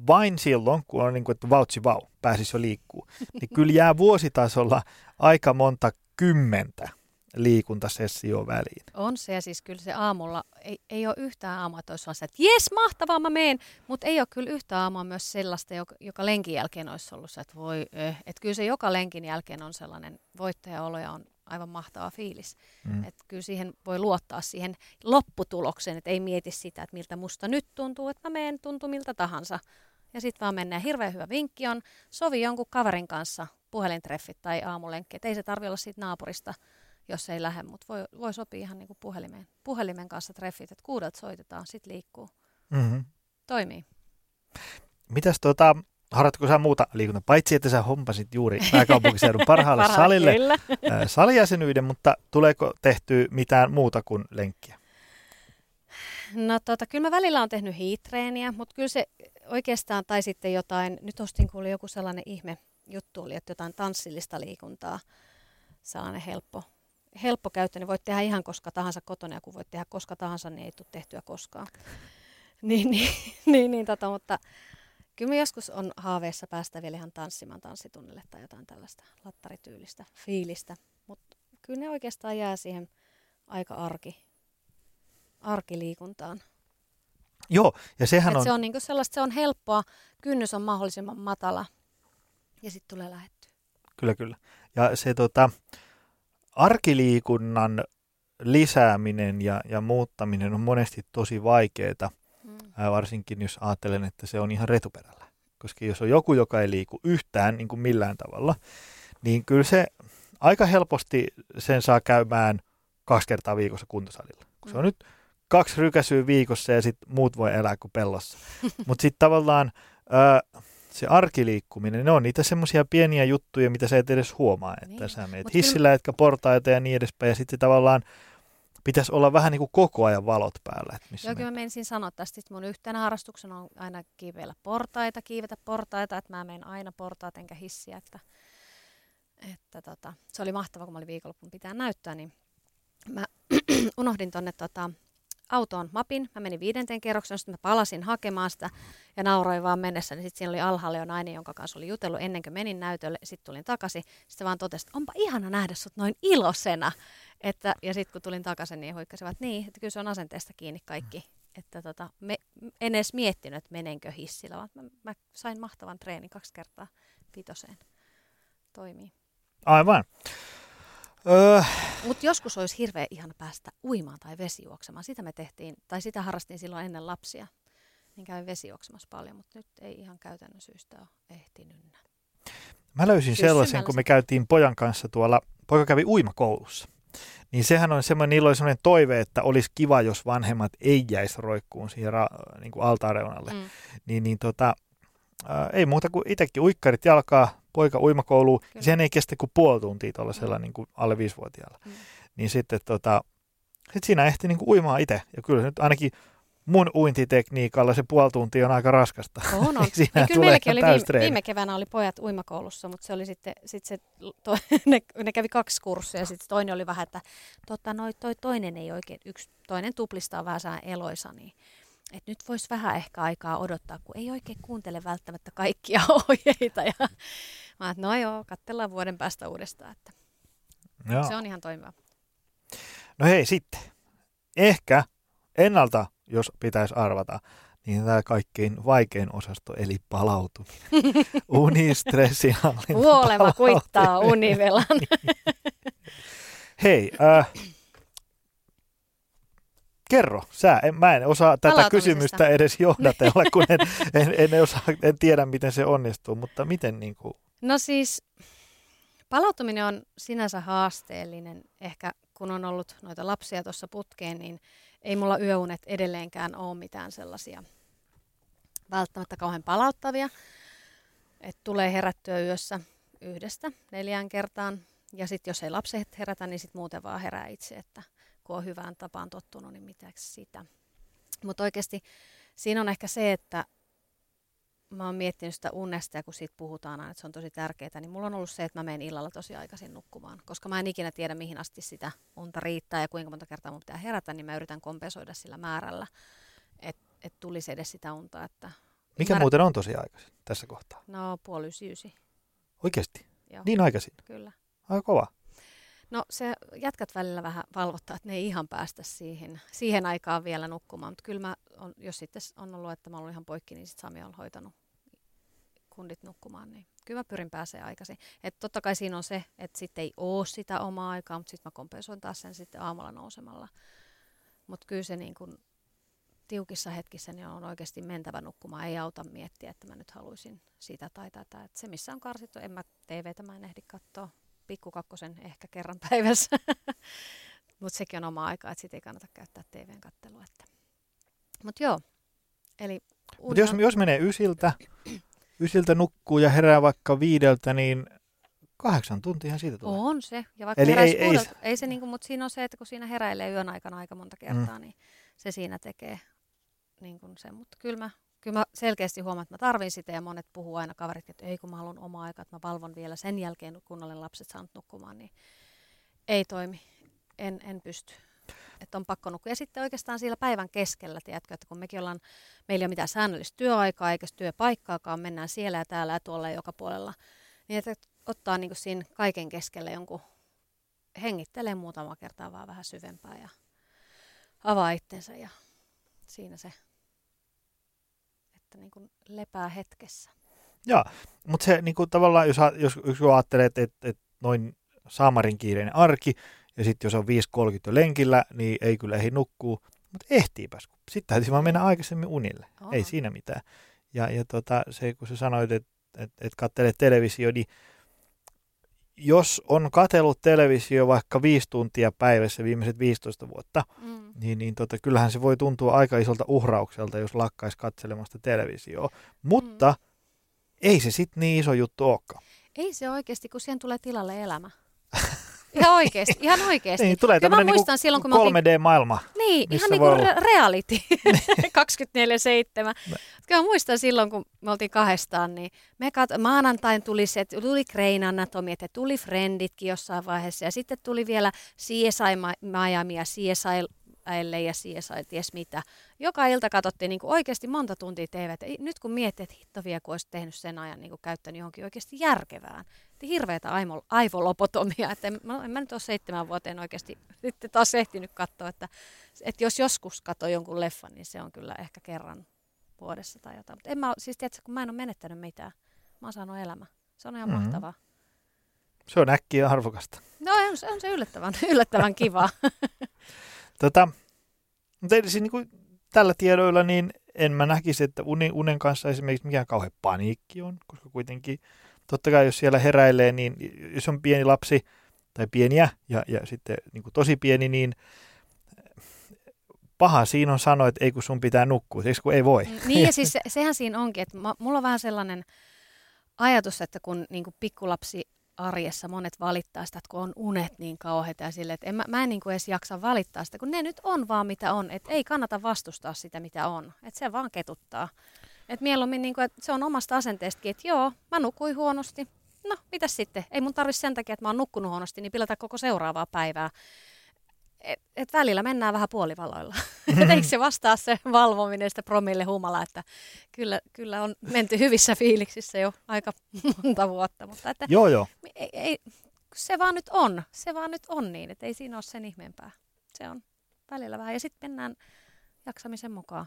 vain silloin, kun on niin kuin, että vautsi vau, pääsisi jo liikkuu, <laughs> niin kyllä jää vuositasolla aika monta kymmentä liikuntasessio väliin. On se, ja siis kyllä se aamulla, ei, ei ole yhtään aamua, että olisi että jes, mahtavaa, mä meen, mutta ei ole kyllä yhtään aamua myös sellaista, joka, joka lenkin jälkeen olisi ollut se, että voi, eh. että kyllä se joka lenkin jälkeen on sellainen voittajaolo ja on aivan mahtava fiilis. Mm. Että kyllä siihen voi luottaa siihen lopputulokseen, että ei mieti sitä, että miltä musta nyt tuntuu, että mä menen tuntuu miltä tahansa. Ja sitten vaan mennään. Hirveän hyvä vinkki on, sovi jonkun kaverin kanssa puhelintreffit tai aamulenkki. Et ei se tarvi olla siitä naapurista, jos ei lähde, mutta voi, voi sopia ihan niin kuin puhelimeen, puhelimen kanssa treffit, että kuudelta soitetaan, sitten liikkuu. Mm-hmm. Toimii. Mitäs tuota, harjoitko sä muuta liikuntaa, paitsi että sä hompasit juuri pääkaupunkiseudun <laughs> parhaalle salille salijäsenyyden, mutta tuleeko tehty mitään muuta kuin lenkkiä? No tota, kyllä mä välillä on tehnyt hiitreeniä, mutta kyllä se oikeastaan, tai sitten jotain, nyt ostin kuuli joku sellainen ihme juttu oli, että jotain tanssillista liikuntaa, sellainen helppo, helppo käyttö, niin voit tehdä ihan koska tahansa kotona, ja kun voit tehdä koska tahansa, niin ei tule tehtyä koskaan. <laughs> niin, niin, niin, niin tota, mutta Kyllä me joskus on haaveessa päästä vielä ihan tanssimaan tanssitunnille tai jotain tällaista lattarityylistä fiilistä, mutta kyllä ne oikeastaan jää siihen aika arki, arkiliikuntaan. Joo, ja sehän Et on... Se on niinku sellaista, se on helppoa, kynnys on mahdollisimman matala ja sitten tulee lähettyä. Kyllä, kyllä. Ja se tota, arkiliikunnan lisääminen ja, ja muuttaminen on monesti tosi vaikeaa Ää, varsinkin jos ajattelen, että se on ihan retuperällä. Koska jos on joku, joka ei liiku yhtään niin kuin millään tavalla, niin kyllä se aika helposti sen saa käymään kaksi kertaa viikossa kuntosalilla. Kun se on mm. nyt kaksi rykäsyä viikossa ja sitten muut voi elää kuin pellossa. <laughs> Mutta sitten tavallaan ää, se arkiliikkuminen, ne on niitä semmoisia pieniä juttuja, mitä sä et edes huomaa, että niin. sä meet hissillä, kyllä... etkä portaita ja niin edespäin. Ja sitten tavallaan pitäisi olla vähän niin kuin koko ajan valot päällä. Että missä Joo, kyllä mä menisin sanoa tästä, että mun yhtenä harrastuksena on aina kiiveillä portaita, kiivetä portaita, että mä menen aina portaat enkä hissiä, että, että tota, se oli mahtava, kun mä olin viikonloppun pitää näyttää, niin mä <clears throat> unohdin tonne tota, autoon mapin. Mä menin viidenteen kerroksen, sitten mä palasin hakemaan sitä ja nauroin vaan mennessä. Niin sitten siinä oli alhaalla jo nainen, jonka kanssa oli jutellut ennen kuin menin näytölle. Sitten tulin takaisin. Sitten vaan totesin, että onpa ihana nähdä sut noin ilosena. Että, ja sitten kun tulin takaisin, niin huikkasivat niin, että kyllä se on asenteesta kiinni kaikki. Että tota, me, en edes miettinyt, että menenkö hissillä, vaan mä, mä sain mahtavan treenin kaksi kertaa pitoseen. Toimii. Aivan. Öö. Mutta joskus olisi hirveän ihana päästä uimaan tai vesijuoksemaan. Sitä me tehtiin, tai sitä harrastin silloin ennen lapsia. Niin kävin vesijuoksemassa paljon, mutta nyt ei ihan käytännön syystä ole ehtinyt. Mä löysin sellaisen, kun me käytiin pojan kanssa tuolla, poika kävi uimakoulussa. Niin sehän on semmoinen, niillä oli semmoinen toive, että olisi kiva, jos vanhemmat ei jäisi roikkuun siihen ra- niin kuin altaareunalle. Mm. Niin, niin tota, ää, ei muuta kuin itsekin uikkarit jalkaa, poika uimakouluun. Sehän ei kestä kuin puoli tuntia tuollaisella mm. niin kuin alle viisivuotiaalla. Mm. Niin sitten tota, sit siinä ehti niin kuin uimaa itse. Ja kyllä nyt ainakin mun uintitekniikalla se puoli tuntia on aika raskasta. On, on. <laughs> Siinä ja kyllä meilläkin oli viime, viime, keväänä oli pojat uimakoulussa, mutta se oli sitten, sit se, to, <laughs> ne, ne, kävi kaksi kurssia ja sitten toinen oli vähän, että tota, noi, toi toinen ei oikein, yksi toinen tuplista on vähän eloisa, niin että nyt voisi vähän ehkä aikaa odottaa, kun ei oikein kuuntele välttämättä kaikkia <laughs> ohjeita. Ja mä että no joo, katsellaan vuoden päästä uudestaan, että joo. se on ihan toimiva. No hei sitten, ehkä ennalta jos pitäisi arvata, niin tämä kaikkein vaikein osasto, eli palautuminen. <laughs> Uni, stressinhallinta, Kuolema kuittaa univelan. <laughs> Hei, äh, kerro, sä, en, mä en osaa tätä kysymystä edes johdatella, kun en, en, en, osaa, en tiedä, miten se onnistuu, mutta miten niin kuin... No siis, palautuminen on sinänsä haasteellinen. Ehkä kun on ollut noita lapsia tuossa putkeen, niin ei mulla yöunet edelleenkään ole mitään sellaisia välttämättä kauhean palauttavia. Että tulee herättyä yössä yhdestä neljään kertaan. Ja sitten jos ei lapset herätä, niin sitten muuten vaan herää itse, että kun on hyvään tapaan tottunut, niin mitä sitä. Mutta oikeasti siinä on ehkä se, että mä oon miettinyt sitä unesta ja kun siitä puhutaan aina, että se on tosi tärkeää, niin mulla on ollut se, että mä menen illalla tosi aikaisin nukkumaan. Koska mä en ikinä tiedä, mihin asti sitä unta riittää ja kuinka monta kertaa mun pitää herätä, niin mä yritän kompensoida sillä määrällä, että et tulisi edes sitä unta. Että Mikä mä... muuten on tosi aikaisin tässä kohtaa? No puoli ysi, ysi. Oikeasti? Joo. Niin aikaisin? Kyllä. Aika kova. No se jätkät välillä vähän valvottaa, että ne ei ihan päästä siihen, siihen aikaan vielä nukkumaan. Mutta kyllä mä, on, jos sitten on ollut, että mä olen ihan poikki, niin sitten Sami on hoitanut kundit nukkumaan, niin kyllä mä pyrin pääsee aikaisin. Että totta kai siinä on se, että sitten ei ole sitä omaa aikaa, mutta sitten mä kompensoin taas sen sitten aamulla nousemalla. Mutta kyllä se niin kun tiukissa hetkissä niin on oikeasti mentävä nukkumaan. Ei auta miettiä, että mä nyt haluaisin sitä tai tätä. Et se missä on karsittu, en mä TVtä mä en ehdi katsoa. Pikkukakkosen ehkä kerran päivässä. <laughs> Mutta sekin on oma aika, että siitä ei kannata käyttää TVn kattelua. Mutta joo, eli... Mut jos, jos menee ysiltä, <clears throat> ysiltä nukkuu ja herää vaikka viideltä, niin kahdeksan tuntia siitä tulee. On se. Ja vaikka Eli ei, ei, kuudelta, ei se, niinku, mutta siinä on se, että kun siinä heräilee yön aikana aika monta kertaa, mm. niin se siinä tekee niin kuin sen. Mutta kyllä mä, kyllä mä selkeästi huomaan, että mä tarvin sitä ja monet puhuu aina kaverit, että ei kun mä haluan omaa aikaa, että mä valvon vielä sen jälkeen, kun olen lapset saanut nukkumaan, niin ei toimi. En, en pysty että on pakko nukkua. Ja sitten oikeastaan siellä päivän keskellä, tiedätkö, että kun mekin ollaan, meillä ei ole mitään säännöllistä työaikaa eikä työpaikkaakaan, mennään siellä ja täällä ja tuolla ja joka puolella, niin että ottaa niin siinä kaiken keskelle jonkun, hengittelee muutama kertaa vaan vähän syvempää ja avaa itsensä ja siinä se, että niin kuin lepää hetkessä. Joo, mutta se niin kuin tavallaan, jos, jos, jos ajattelee, että, että, että noin saamarin kiireinen arki, ja sitten jos on 5.30 jo lenkillä, niin ei kyllä ehdi nukkuu, mutta ehtiipäs. Sitten täytyy vaan mennä aikaisemmin unille. Oho. Ei siinä mitään. Ja, ja tota, se, kun sä sanoit, että et, et katselet televisio, niin jos on katellut televisio vaikka viisi tuntia päivässä viimeiset 15 vuotta, mm. niin, niin tota, kyllähän se voi tuntua aika isolta uhraukselta, jos lakkaisi katselemasta televisioa. Mutta mm. ei se sitten niin iso juttu olekaan. Ei se oikeasti, kun siihen tulee tilalle elämä. Ihan oikeasti, ihan oikeasti. <laughs> Niin, tulee tämmöinen niinku silloin, kun 3D-maailma. Niin, ihan niin kuin re- reality, <laughs> 24-7. Kyllä muistan silloin, kun me oltiin kahdestaan, niin me kat- maanantain tuli se, tuli Crane Anatomy, että tuli Frienditkin jossain vaiheessa, ja sitten tuli vielä CSI Miami ja CSI äille ja CSI, ties mitä. Joka ilta katsottiin niin kuin oikeasti monta tuntia TV. Nyt kun miettii, että hitto vielä, kun olisi tehnyt sen ajan niin kuin käyttänyt johonkin oikeasti järkevään. Hirveätä aivolopotomia. Että en, en mä nyt ole seitsemän vuoteen oikeasti sitten taas ehtinyt katsoa, että, että jos joskus katsoo jonkun leffan, niin se on kyllä ehkä kerran vuodessa tai jotain. Mutta en mä, siis tiedätkö, kun mä en ole menettänyt mitään. Mä oon saanut elämä. Se on ihan mm-hmm. mahtavaa. Se on äkkiä arvokasta. No on, on se yllättävän, <laughs> yllättävän kiva. <laughs> Tota, mutta siis niin kuin tällä tiedoilla niin en mä näkisi, että uni, unen kanssa esimerkiksi mikään kauhean paniikki on, koska kuitenkin totta kai jos siellä heräilee, niin jos on pieni lapsi tai pieniä ja, ja sitten niin kuin tosi pieni, niin paha siinä on sanoa, että ei kun sun pitää nukkua, eikö kun ei voi. Niin ja siis se, sehän siinä onkin, että mulla on vähän sellainen ajatus, että kun niin kuin pikkulapsi arjessa monet valittaa sitä, että kun on unet niin kauheita ja sille, että en, mä, mä en niin kuin edes jaksa valittaa sitä, kun ne nyt on vaan mitä on, että ei kannata vastustaa sitä mitä on, että se vaan ketuttaa. Et mieluummin niin kuin, että se on omasta asenteestakin, että joo, mä nukuin huonosti, no mitäs sitten, ei mun tarvitse sen takia, että mä oon nukkunut huonosti, niin pilata koko seuraavaa päivää. Et, et välillä mennään vähän puolivaloilla. <laughs> et eikö se vastaa se valvominen sitä promille humala, että kyllä, kyllä on menty hyvissä fiiliksissä jo aika monta vuotta. Mutta että joo, joo. Ei, ei, se vaan nyt on, se vaan nyt on niin, että ei siinä ole sen ihmeempää. Se on välillä vähän. Ja sitten mennään jaksamisen mukaan.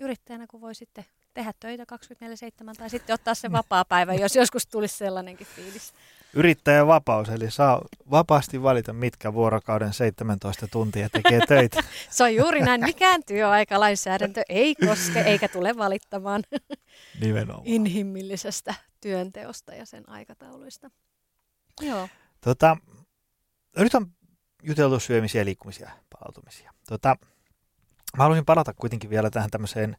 Yrittäjänä, kun voi sitten tehdä töitä 24-7 tai sitten ottaa se vapaa päivä, jos joskus tulisi sellainenkin fiilis. Yrittäjän vapaus, eli saa vapaasti valita, mitkä vuorokauden 17 tuntia tekee <laughs> töitä. se on juuri näin. Mikään työaikalainsäädäntö ei koske eikä tule valittamaan <laughs> Nimenomaan. inhimillisestä työnteosta ja sen aikatauluista. Joo. Tota, nyt on juteltu syömisiä, liikkumisia, palautumisia. Tota, mä haluaisin palata kuitenkin vielä tähän tämmöiseen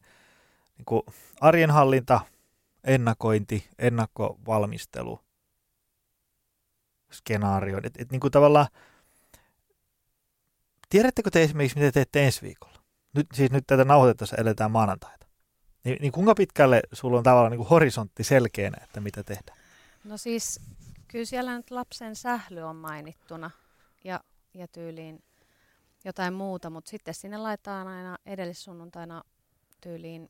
niin arjenhallinta, ennakointi, ennakkovalmistelu, skenaarioon. Et, et, niin kuin tavallaan, tiedättekö te esimerkiksi, mitä teette ensi viikolla? Nyt, siis nyt tätä nauhoitettaessa eletään maanantaita. Niin, niin kuinka pitkälle sulla on tavallaan niin kuin horisontti selkeänä, että mitä tehdään? No siis kyllä siellä nyt lapsen sähly on mainittuna ja, ja tyyliin jotain muuta, mutta sitten sinne laitetaan aina edellissunnuntaina tyyliin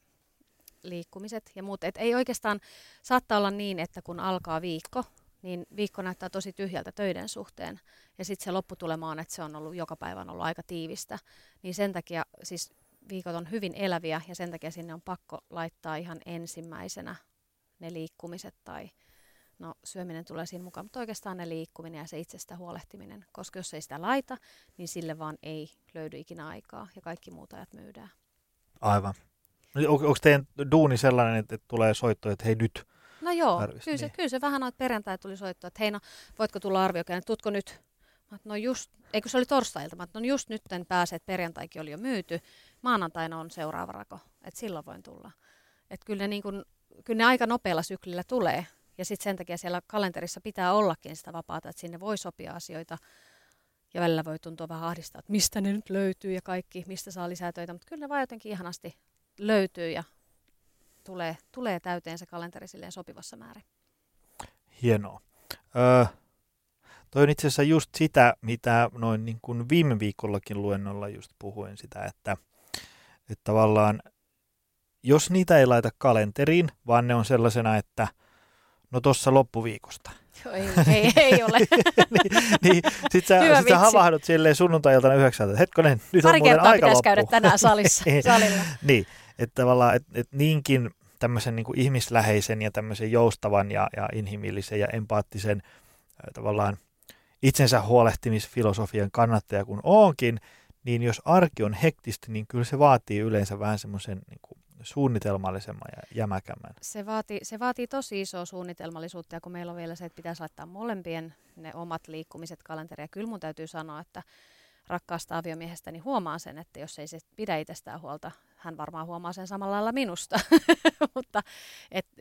liikkumiset ja muut. Et ei oikeastaan, saattaa olla niin, että kun alkaa viikko, niin viikko näyttää tosi tyhjältä töiden suhteen. Ja sitten se lopputulema on, että se on ollut joka päivä on ollut aika tiivistä. Niin sen takia siis viikot on hyvin eläviä ja sen takia sinne on pakko laittaa ihan ensimmäisenä ne liikkumiset tai no syöminen tulee siinä mukaan, mutta oikeastaan ne liikkuminen ja se itsestä huolehtiminen, koska jos ei sitä laita, niin sille vaan ei löydy ikinä aikaa ja kaikki muut ajat myydään. Aivan. On, onko teidän duuni sellainen, että, että tulee soitto, että hei nyt No joo, tarvitsisi, kyllä, se, niin. kyllä se vähän noita perjantai tuli soittoa, että hei no, voitko tulla arviokäyn, tutko nyt? Mä no just, eikö se oli torstailta, mä no just nyt en pääse, että perjantaikin oli jo myyty, maanantaina on seuraava rako, että silloin voin tulla. Että kyllä ne, niin kun, kyllä ne aika nopealla syklillä tulee, ja sitten sen takia siellä kalenterissa pitää ollakin sitä vapaata, että sinne voi sopia asioita, ja välillä voi tuntua vähän ahdistaa, että mistä ne nyt löytyy ja kaikki, mistä saa lisää töitä, mutta kyllä ne vaan jotenkin ihanasti löytyy ja tulee, tulee täyteen se kalenteri silleen sopivassa määrin. Hienoa. Öö, toi on itse asiassa just sitä, mitä noin niin kuin viime viikollakin luennolla just puhuin sitä, että, että tavallaan jos niitä ei laita kalenteriin, vaan ne on sellaisena, että no tuossa loppuviikosta. <laughs> Ei, ei, ei ole. <laughs> niin, niin, sit sä, sit sä havahdut silleen sunnuntai-iltana yhdeksältä, hetkonen, nyt Pari on muuten aika loppu. käydä tänään <laughs> salissa, niin, salilla. niin, että tavallaan, että et niinkin tämmöisen niin ihmisläheisen ja tämmöisen joustavan ja, ja inhimillisen ja empaattisen tavallaan itsensä huolehtimisfilosofian kannattaja kun onkin, niin jos arki on hektistä, niin kyllä se vaatii yleensä vähän semmoisen niin kuin suunnitelmallisemman ja jämäkämmän. Se vaatii, se vaatii tosi isoa suunnitelmallisuutta ja kun meillä on vielä se, että pitäisi laittaa molempien ne omat liikkumiset kalenteria. Kyllä mun täytyy sanoa, että rakkaasta aviomiehestäni huomaan sen, että jos ei se pidä itsestään huolta, hän varmaan huomaa sen samalla lailla minusta. <laughs> Mutta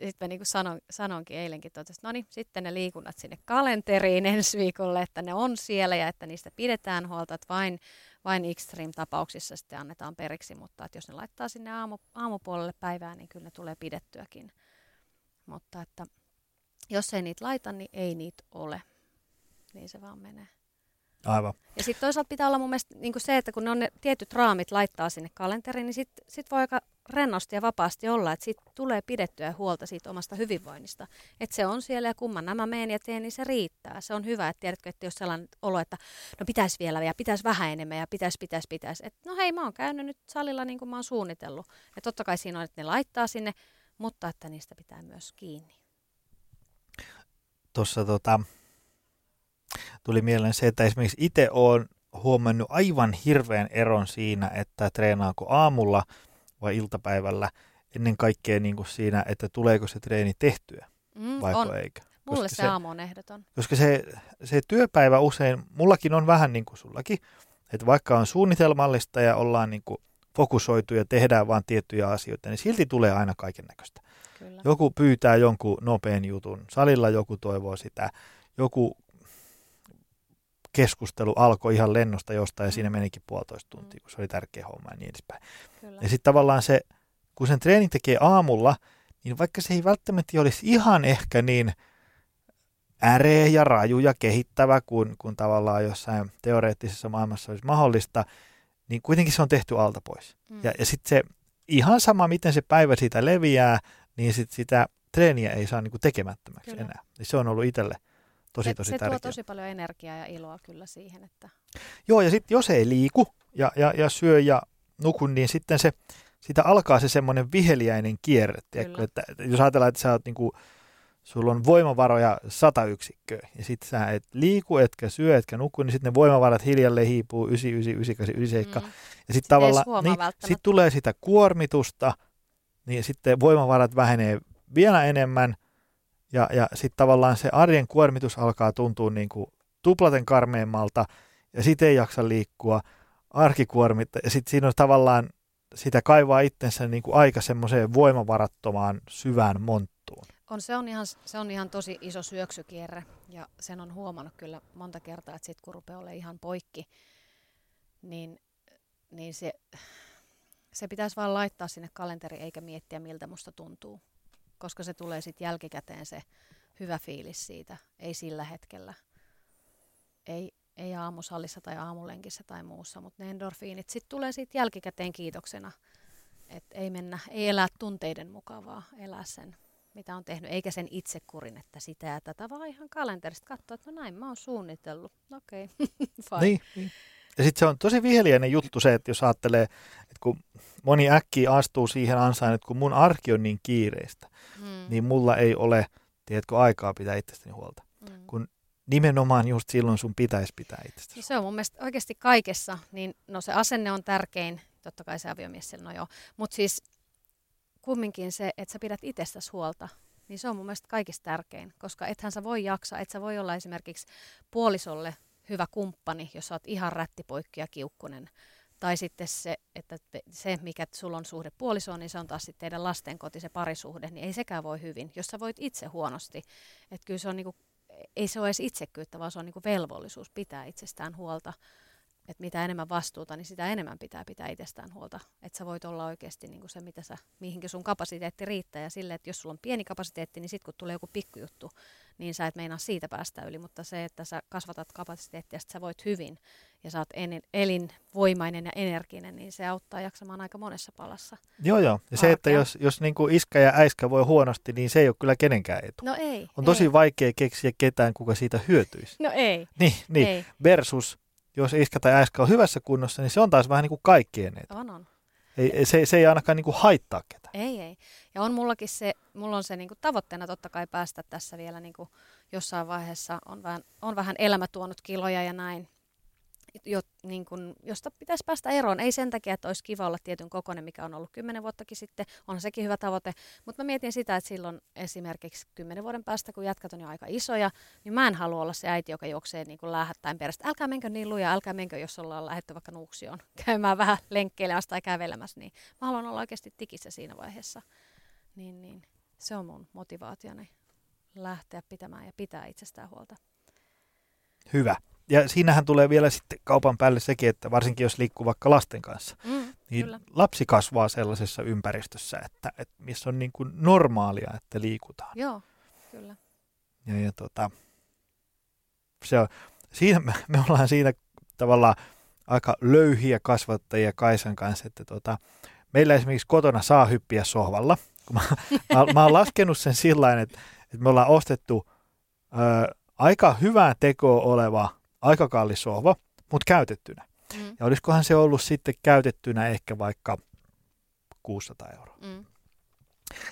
sitten niin kuin sanon, sanonkin eilenkin, että no niin, sitten ne liikunnat sinne kalenteriin ensi viikolle, että ne on siellä ja että niistä pidetään huolta, että vain, vain extreme-tapauksissa sitten annetaan periksi, mutta että jos ne laittaa sinne aamu, aamupuolelle päivää, niin kyllä ne tulee pidettyäkin. Mutta että jos ei niitä laita, niin ei niitä ole. Niin se vaan menee. Aivan. Ja sitten toisaalta pitää olla mun mielestä niin kuin se, että kun ne on ne tietyt raamit laittaa sinne kalenteriin, niin sitten sit voi aika rennosti ja vapaasti olla, että siitä tulee pidettyä huolta siitä omasta hyvinvoinnista. Että se on siellä ja kumman nämä meen ja teen, niin se riittää. Se on hyvä, että tiedätkö, että jos sellainen olo, että no pitäisi vielä ja pitäisi vähän enemmän ja pitäisi, pitäisi, pitäisi. Että no hei, mä oon käynyt nyt salilla niin kuin mä oon suunnitellut. Ja totta kai siinä on, että ne laittaa sinne, mutta että niistä pitää myös kiinni. Tuossa tota, tuli mieleen se, että esimerkiksi itse olen huomannut aivan hirveän eron siinä, että treenaako aamulla vai iltapäivällä ennen kaikkea niin kuin siinä, että tuleeko se treeni tehtyä, mm, vai eikö. Mulle koska se, aamu on ehdoton. koska se, se työpäivä usein, mullakin on vähän niin kuin sullakin, että vaikka on suunnitelmallista ja ollaan niin kuin fokusoitu ja tehdään vaan tiettyjä asioita, niin silti tulee aina kaiken näköistä. Kyllä. Joku pyytää jonkun nopean jutun, salilla joku toivoo sitä, joku keskustelu alkoi ihan lennosta jostain ja Mm. siinä menikin puolitoista tuntia, kun se oli tärkeä homma ja niin edespäin. Kyllä. Ja sitten tavallaan se, kun sen treenin tekee aamulla, niin vaikka se ei välttämättä olisi ihan ehkä niin äreä ja raju ja kehittävä kuin, kuin tavallaan jossain teoreettisessa maailmassa olisi mahdollista, niin kuitenkin se on tehty alta pois. Mm. Ja, ja sitten se ihan sama, miten se päivä siitä leviää, niin sit sitä treeniä ei saa niinku tekemättömäksi Kyllä. enää. Ja se on ollut itselle tosi, se, tosi se tärkeää. tuo tosi paljon energiaa ja iloa kyllä siihen, että Joo, ja sitten jos ei liiku ja, ja, ja syö ja nuku, niin sitten se, sitä alkaa se semmoinen viheliäinen kierre. Tiedätkö? Kyllä. Että jos ajatellaan, että sä oot niinku, sulla on voimavaroja sata yksikköä, ja sitten sä et liiku, etkä syö, etkä nuku, niin sitten ne voimavarat hiljalleen hiipuu 99, 98, 97. mm, Ja sitten Sit tavallaan, niin, sit tulee sitä kuormitusta, niin sitten voimavarat vähenee vielä enemmän, ja, ja sitten tavallaan se arjen kuormitus alkaa tuntua niin kuin tuplaten karmeammalta, ja sitten ei jaksa liikkua, arki kuormittaa, ja sitten siinä on tavallaan sitä kaivaa itsensä niin kuin aika semmoiseen voimavarattomaan syvään monttuun. on, se, on ihan, se on ihan tosi iso syöksykierre ja sen on huomannut kyllä monta kertaa, että sitten kun rupeaa olemaan ihan poikki, niin, niin se, se pitäisi vaan laittaa sinne kalenteriin eikä miettiä miltä musta tuntuu, koska se tulee sitten jälkikäteen se hyvä fiilis siitä, ei sillä hetkellä. Ei, ei aamusallissa tai aamulenkissä tai muussa, mutta ne endorfiinit sitten tulee siitä jälkikäteen kiitoksena. että ei mennä, ei elää tunteiden mukavaa, elää sen, mitä on tehnyt, eikä sen itsekurin, että sitä ja tätä, vaan ihan kalenterista katsoa, että no näin mä oon suunnitellut. Okei, <laughs> okay. Niin, niin. Ja sitten se on tosi viheliäinen juttu se, että jos ajattelee, että kun moni äkkiä astuu siihen ansaan, että kun mun arki on niin kiireistä, Mm, niin mulla ei ole, tiedätkö, aikaa pitää itsestäni huolta. mm. kun nimenomaan just silloin sun pitäisi pitää No itsestäsi. se on mun mielestä oikeasti kaikessa, niin no se asenne on tärkein, totta kai se aviomies siellä, no joo, mutta siis kumminkin se, että sä pidät itsestäsi huolta, niin se on mun mielestä kaikista tärkein, koska ethän sä voi jaksaa, et sä voi olla esimerkiksi puolisolle hyvä kumppani, jos sä oot ihan rättipoikki ja kiukkunen, tai sitten se, että se, mikä sulla on suhde puolisoon, niin se on taas sitten teidän lasten koti, se parisuhde, niin ei sekään voi hyvin, jos sä voit itse huonosti. Että kyllä se on niinku, ei se ole edes itsekyyttä, vaan se on niinku velvollisuus pitää itsestään huolta. Että mitä enemmän vastuuta, niin sitä enemmän pitää pitää itsestään huolta. Että sä voit olla oikeasti niinku se, mitä sä, mihinkä sun kapasiteetti riittää. Ja sille, että jos sulla on pieni kapasiteetti, niin sitten kun tulee joku pikkujuttu, niin sä et meinaa siitä päästä yli. Mutta se, että sä kasvatat kapasiteettia, että sä voit hyvin ja sä oot en, elinvoimainen ja energinen, niin se auttaa jaksamaan aika monessa palassa. Joo, joo. Ja se, että Arkea. jos, jos niin kuin iskä ja äiskä voi huonosti, niin se ei ole kyllä kenenkään etu. No ei. On tosi ei. vaikea keksiä ketään, kuka siitä hyötyisi. No ei. Niin, niin. ei. versus jos iskä tai äiskä on hyvässä kunnossa, niin se on taas vähän niin kuin kaikkien etu. On, on. Ei, se, se ei ainakaan niin kuin haittaa ketään. Ei, ei. Ja on mullakin se, mulla on se niin tavoitteena totta kai päästä tässä vielä niin jossain vaiheessa, on vähän, on vähän elämä tuonut kiloja ja näin, jo, niin kuin, josta pitäisi päästä eroon. Ei sen takia, että olisi kiva olla tietyn kokoinen, mikä on ollut kymmenen vuottakin sitten, on sekin hyvä tavoite, mutta mä mietin sitä, että silloin esimerkiksi kymmenen vuoden päästä, kun jätkät on jo aika isoja, niin mä en halua olla se äiti, joka juoksee niin kuin lähettäin perästä. Älkää menkö niin luja, älkää menkö, jos ollaan lähetty vaikka Nuuksioon <laughs> käymään vähän lenkkeilemässä tai kävelemässä, niin mä haluan olla oikeasti tikissä siinä vaiheessa. Niin, niin. Se on mun motivaationi lähteä pitämään ja pitää itsestään huolta. Hyvä. Ja siinähän tulee vielä sitten kaupan päälle sekin, että varsinkin jos liikkuu vaikka lasten kanssa, Mm, niin Kyllä. lapsi kasvaa sellaisessa ympäristössä, että, että missä on niin kuin normaalia, että liikutaan. Joo, kyllä. Ja, ja tota, se on, siinä, me, me ollaan siinä tavallaan aika löyhiä kasvattajia Kaisan kanssa, että tota, meillä esimerkiksi kotona saa hyppiä sohvalla. Kun mä, mä, mä oon laskenut sen sillä tavalla, että, että me ollaan ostettu ö, aika hyvää tekoa oleva, aika kallis sohva, mutta käytettynä. Mm, Ja olisikohan se ollut sitten käytettynä ehkä vaikka 600 euroa. mm,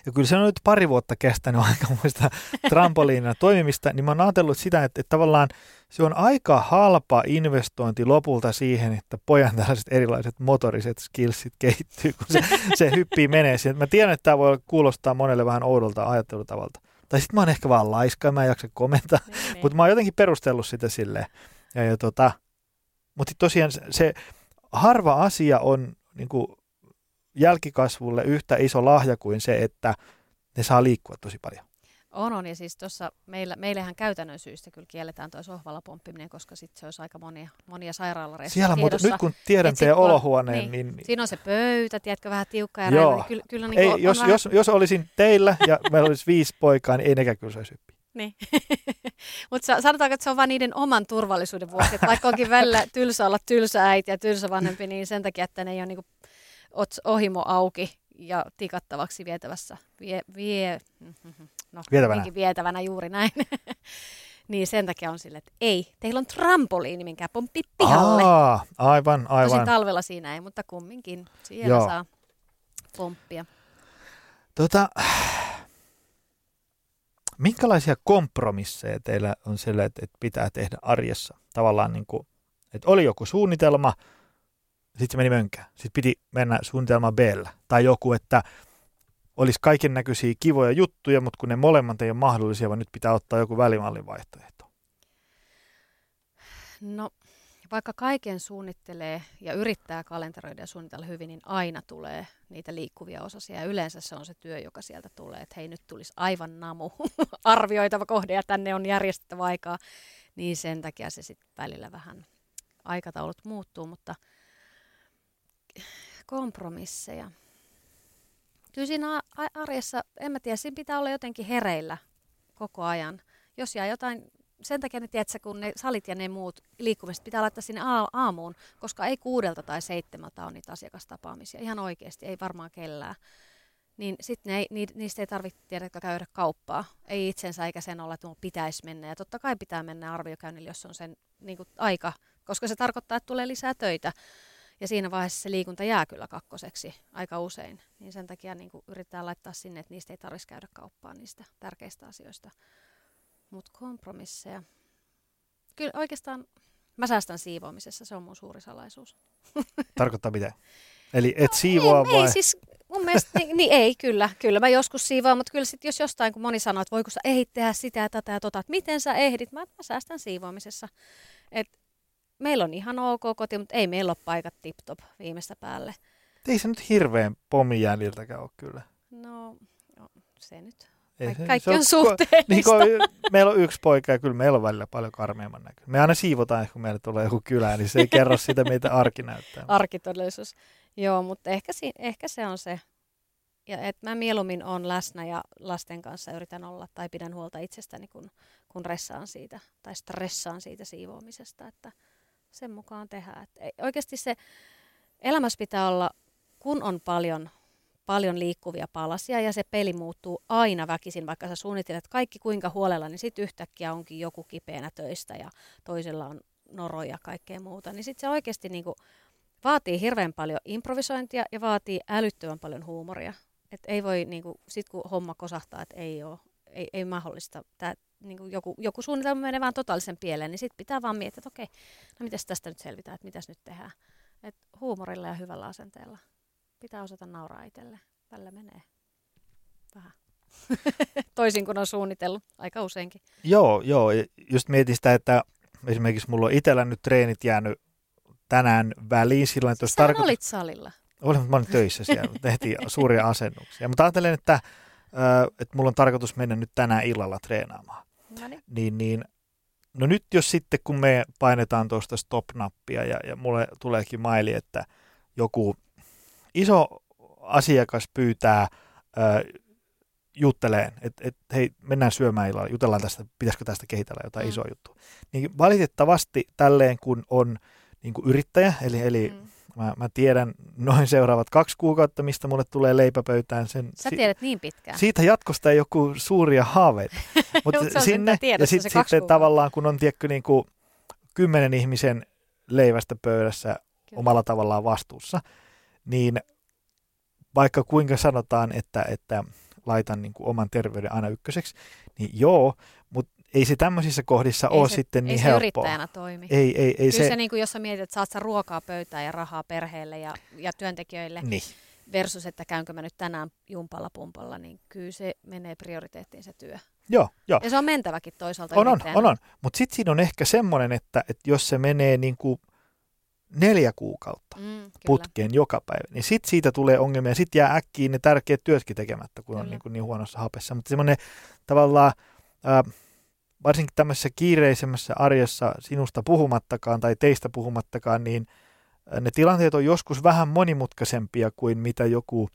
Ja kyllä se on nyt pari vuotta kestänyt <laughs> aikamoista trampoliinina toimimista, niin mä oon ajatellut sitä, että, että tavallaan se on aika halpa investointi lopulta siihen, että pojan tällaiset erilaiset motoriset skillsit kehittyy, kun se, se hyppii menee siihen. Mä tiedän, että tämä voi kuulostaa monelle vähän oudolta ajattelutavalta, Tai sitten mä oon ehkä vaan laiska ja mä en jaksa komentaa. Niin, niin. Mutta mä oon jotenkin perustellut sitä silleen. Ja, ja tota, mutta tosiaan se, se harva asia on niin kuin jälkikasvulle yhtä iso lahja kuin se, että ne saa liikkua tosi paljon. On, on. Ja siis tuossa meillä, meillähän käytännön syystä kyllä kielletään tuo sohvalla pomppiminen, koska sitten se olisi aika monia, monia sairaalareissa Siellä muuten, nyt kun tiedän teidän olohuoneen, niin. niin, niin Siinä on se pöytä, tiedätkö, vähän tiukka ja Joo. Kyllä, kyllä niin ei, jos, vähän, jos, jos olisin teillä ja meillä olisi viisi poikaa, niin ei nekään kyllä saisi hyppiä. Niin. <laughs> Mutta sanotaanko, että se on vain niiden oman turvallisuuden vuoksi. Että vaikka onkin välillä <laughs> tylsä olla tylsä äiti ja tylsä vanhempi, niin sen takia, että ne ei ole niinku ohimo auki ja tikattavaksi vietävässä. Vie, vie, no, Vietävänä. vietävänä juuri näin. <laughs> niin sen takia on silleen, että ei, teillä on trampoliini, minkä pomppi pihalle. Aa, aivan, Tosin aivan. talvella siinä ei, mutta kumminkin siellä Joo. saa pomppia. Tota, minkälaisia kompromisseja teillä on sille, että, että pitää tehdä arjessa? Tavallaan niin kuin, että oli joku suunnitelma, sitten se meni mönkään. Sitten piti mennä suunnitelma b Tai joku, että olisi kaiken näköisiä kivoja juttuja, mutta kun ne molemmat ei ole mahdollisia, vaan nyt pitää ottaa joku välimallin vaihtoehto. No, vaikka kaiken suunnittelee ja yrittää kalenteroida ja suunnitella hyvin, niin aina tulee niitä liikkuvia osasia. Ja yleensä se on se työ, joka sieltä tulee, että hei nyt tulisi aivan namu <laughs> arvioitava kohde ja tänne on järjestettävä aikaa. Niin sen takia se sitten välillä vähän aikataulut muuttuu, mutta kompromisseja. Kyllä siinä arjessa, en mä tiedä, siinä pitää olla jotenkin hereillä koko ajan. Jos jää jotain sen takia ne tiedätkö, kun ne salit ja ne muut liikkumiset pitää laittaa sinne aa- aamuun, koska ei kuudelta tai seitsemältä on niitä asiakastapaamisia. Ihan oikeasti, ei varmaan kellään. Niin sitten ni, niistä ei tarvitse tiedätkö, käydä kauppaa. Ei itsensä eikä sen olla, että mun pitäisi mennä. Ja totta kai pitää mennä arviokäynnille, jos on sen niin kuin, aika, koska se tarkoittaa, että tulee lisää töitä. Ja siinä vaiheessa se liikunta jää kyllä kakkoseksi aika usein. Niin sen takia niin kuin yritetään laittaa sinne, että niistä ei tarvitsisi käydä kauppaa niistä tärkeistä asioista. Mutta kompromisseja. Kyllä oikeastaan mä säästän siivoamisessa, se on mun suuri salaisuus. <laughs> Tarkoittaa mitä? Eli et siivoa ei, vai? ei, siis mun mielestä, niin, niin, ei kyllä, kyllä mä joskus siivoan, mutta kyllä sit jos jostain, kun moni sanoo, että voiko sä ehdit tehdä sitä ja tätä ja tota, että miten sä ehdit, mä, mä säästän siivoamisessa. Et meillä on ihan ok koti, mutta ei meillä ole paikat tip-top viimeistä päälle. Ei se nyt hirveän pomijäljiltäkään ole kyllä. No, no se nyt. Kaikki se on suhteellista. Niin kuin, meillä on yksi poika ja kyllä meillä on välillä paljon karmeamman näkö. Me aina siivotaan, kun meille tulee joku kylä, niin se ei kerro sitä, mitä arki näyttää. <laughs> arkitodellisuus. Joo, mutta ehkä, si- ehkä se on se. Ja et mä mieluummin on läsnä ja lasten kanssa yritän olla tai pidän huolta itsestäni, kun, kun ressaan siitä tai stressaan siitä siivoamisesta, että sen mukaan tehdään. Et oikeasti se elämässä pitää olla, kun on paljon, paljon liikkuvia palasia ja se peli muuttuu aina väkisin, vaikka sä suunnittelet kaikki kuinka huolella, niin sitten yhtäkkiä onkin joku kipeänä töistä ja toisella on noroja ja kaikkea muuta, niin sitten se oikeasti niinku vaatii hirveän paljon improvisointia ja vaatii älyttömän paljon huumoria. Et ei voi, niinku, sit kun homma kosahtaa, että ei ole, ei, ei mahdollista, tää, niinku joku, joku suunnitelma menee vaan totaalisen pieleen, niin sitten pitää vaan miettiä, että okei, no mitäs tästä nyt selvitään, että mitäs nyt tehdään. Et huumorilla ja hyvällä asenteella. Pitää osata nauraa itselle. Välillä menee vähän. <laughs> Toisin kuin on suunnitellut, aika useinkin. Joo, joo. Just mietin sitä, että esimerkiksi mulla on itsellä nyt treenit jäänyt tänään väliin silloin, että Siis tarkoitus... olit salilla. Olin, mutta mä olin töissä siellä, <laughs> tehtiin suuria asennuksia. Mutta ajattelen, että, äh, että mulla on tarkoitus mennä nyt tänään illalla treenaamaan. Niin, niin, no nyt jos sitten, kun me painetaan tuosta stop-nappia ja, ja mulle tuleekin maili, että joku iso asiakas pyytää äh, jutteleen, että et, hei, mennään syömään illalla, jutellaan tästä, pitäisikö tästä kehitellä jotain Mm. isoa juttua. Niin valitettavasti tälleen, kun on niin kuin yrittäjä, eli, eli Mm. Mä, mä tiedän noin seuraavat kaksi kuukautta, mistä mulle tulee leipäpöytään. Sen, Sä tiedät niin pitkään. siitä jatkosta ei joku suuria haaveita. Mutta <laughs> Mut sinne, tiedossa ja sit, sitten kuukautta. tavallaan, kun on tiedätkö, niin kuin kymmenen ihmisen leivästä pöydässä Kyllä. omalla tavallaan vastuussa, niin vaikka kuinka sanotaan, että, että laitan niin kuin oman terveyden aina ykköseksi, niin joo, mutta ei se tämmöisissä kohdissa Ei ole se- sitten ei niin se helppoa. yrittäjänä toimi. Ei, ei, ei Kyllä se, se, niin kuin, jos sä mietit, että saat sä ruokaa pöytään ja rahaa perheelle ja, ja työntekijöille, niin. versus, että käynkö mä nyt tänään jumpalla pumpalla, niin kyllä se menee prioriteettiin se työ. Joo, joo. Ja se on mentäväkin toisaalta On, on, on, on. Mutta sitten siinä on ehkä semmoinen, että, että jos se menee niin kuin neljä kuukautta Mm, kyllä. putkeen joka päivä, niin sitten siitä tulee ongelmia. Sitten jää äkkiin ne tärkeät työtkin tekemättä, kun on Kyllä. niin, kuin niin huonossa hapessa. Mutta semmoinen tavallaan, ää, varsinkin tämmöisessä kiireisemmässä arjessa sinusta puhumattakaan tai teistä puhumattakaan, niin ne tilanteet on joskus vähän monimutkaisempia kuin mitä joku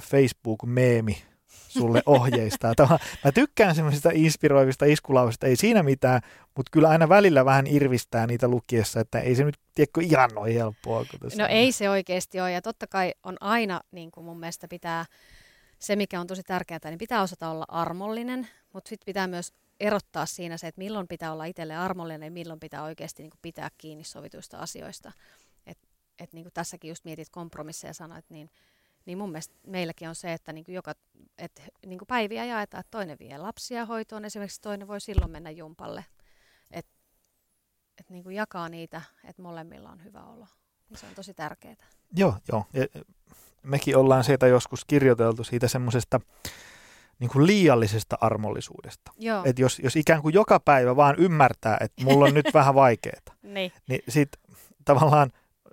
Facebook-meemi sulle ohjeistaa. Tavallaan Mä tykkään semmoisista inspiroivista iskulausista, ei siinä mitään, mutta kyllä aina välillä vähän irvistää niitä lukiessa, että ei se nyt tiedätkö ihan noin helppoa. No on. ei se oikeasti ole ja totta kai on aina niin kuin mun mielestä pitää, se mikä on tosi tärkeää, niin pitää osata olla armollinen, mutta sitten pitää myös erottaa siinä se, että milloin pitää olla itselle armollinen ja milloin pitää oikeasti niin kuin pitää kiinni sovituista asioista. Et, et niin kuin tässäkin just mietit kompromisseja ja sanoit, niin, niin mun mielestä meilläkin on se, että niin kuin joka, et, niin kuin päiviä jaetaan, että toinen vie lapsia hoitoon, esimerkiksi toinen voi silloin mennä jumpalle. Että et niin kuin jakaa niitä, että molemmilla on hyvä olo. Niin se on tosi tärkeää. Joo, joo. Ja mekin ollaan siitä joskus kirjoiteltu siitä semmoisesta niin kuin liiallisesta armollisuudesta. Joo, Että jos, jos ikään kuin joka päivä vaan ymmärtää, että mulla on nyt <laughs> vähän vaikeaa, niin. niin sit tavallaan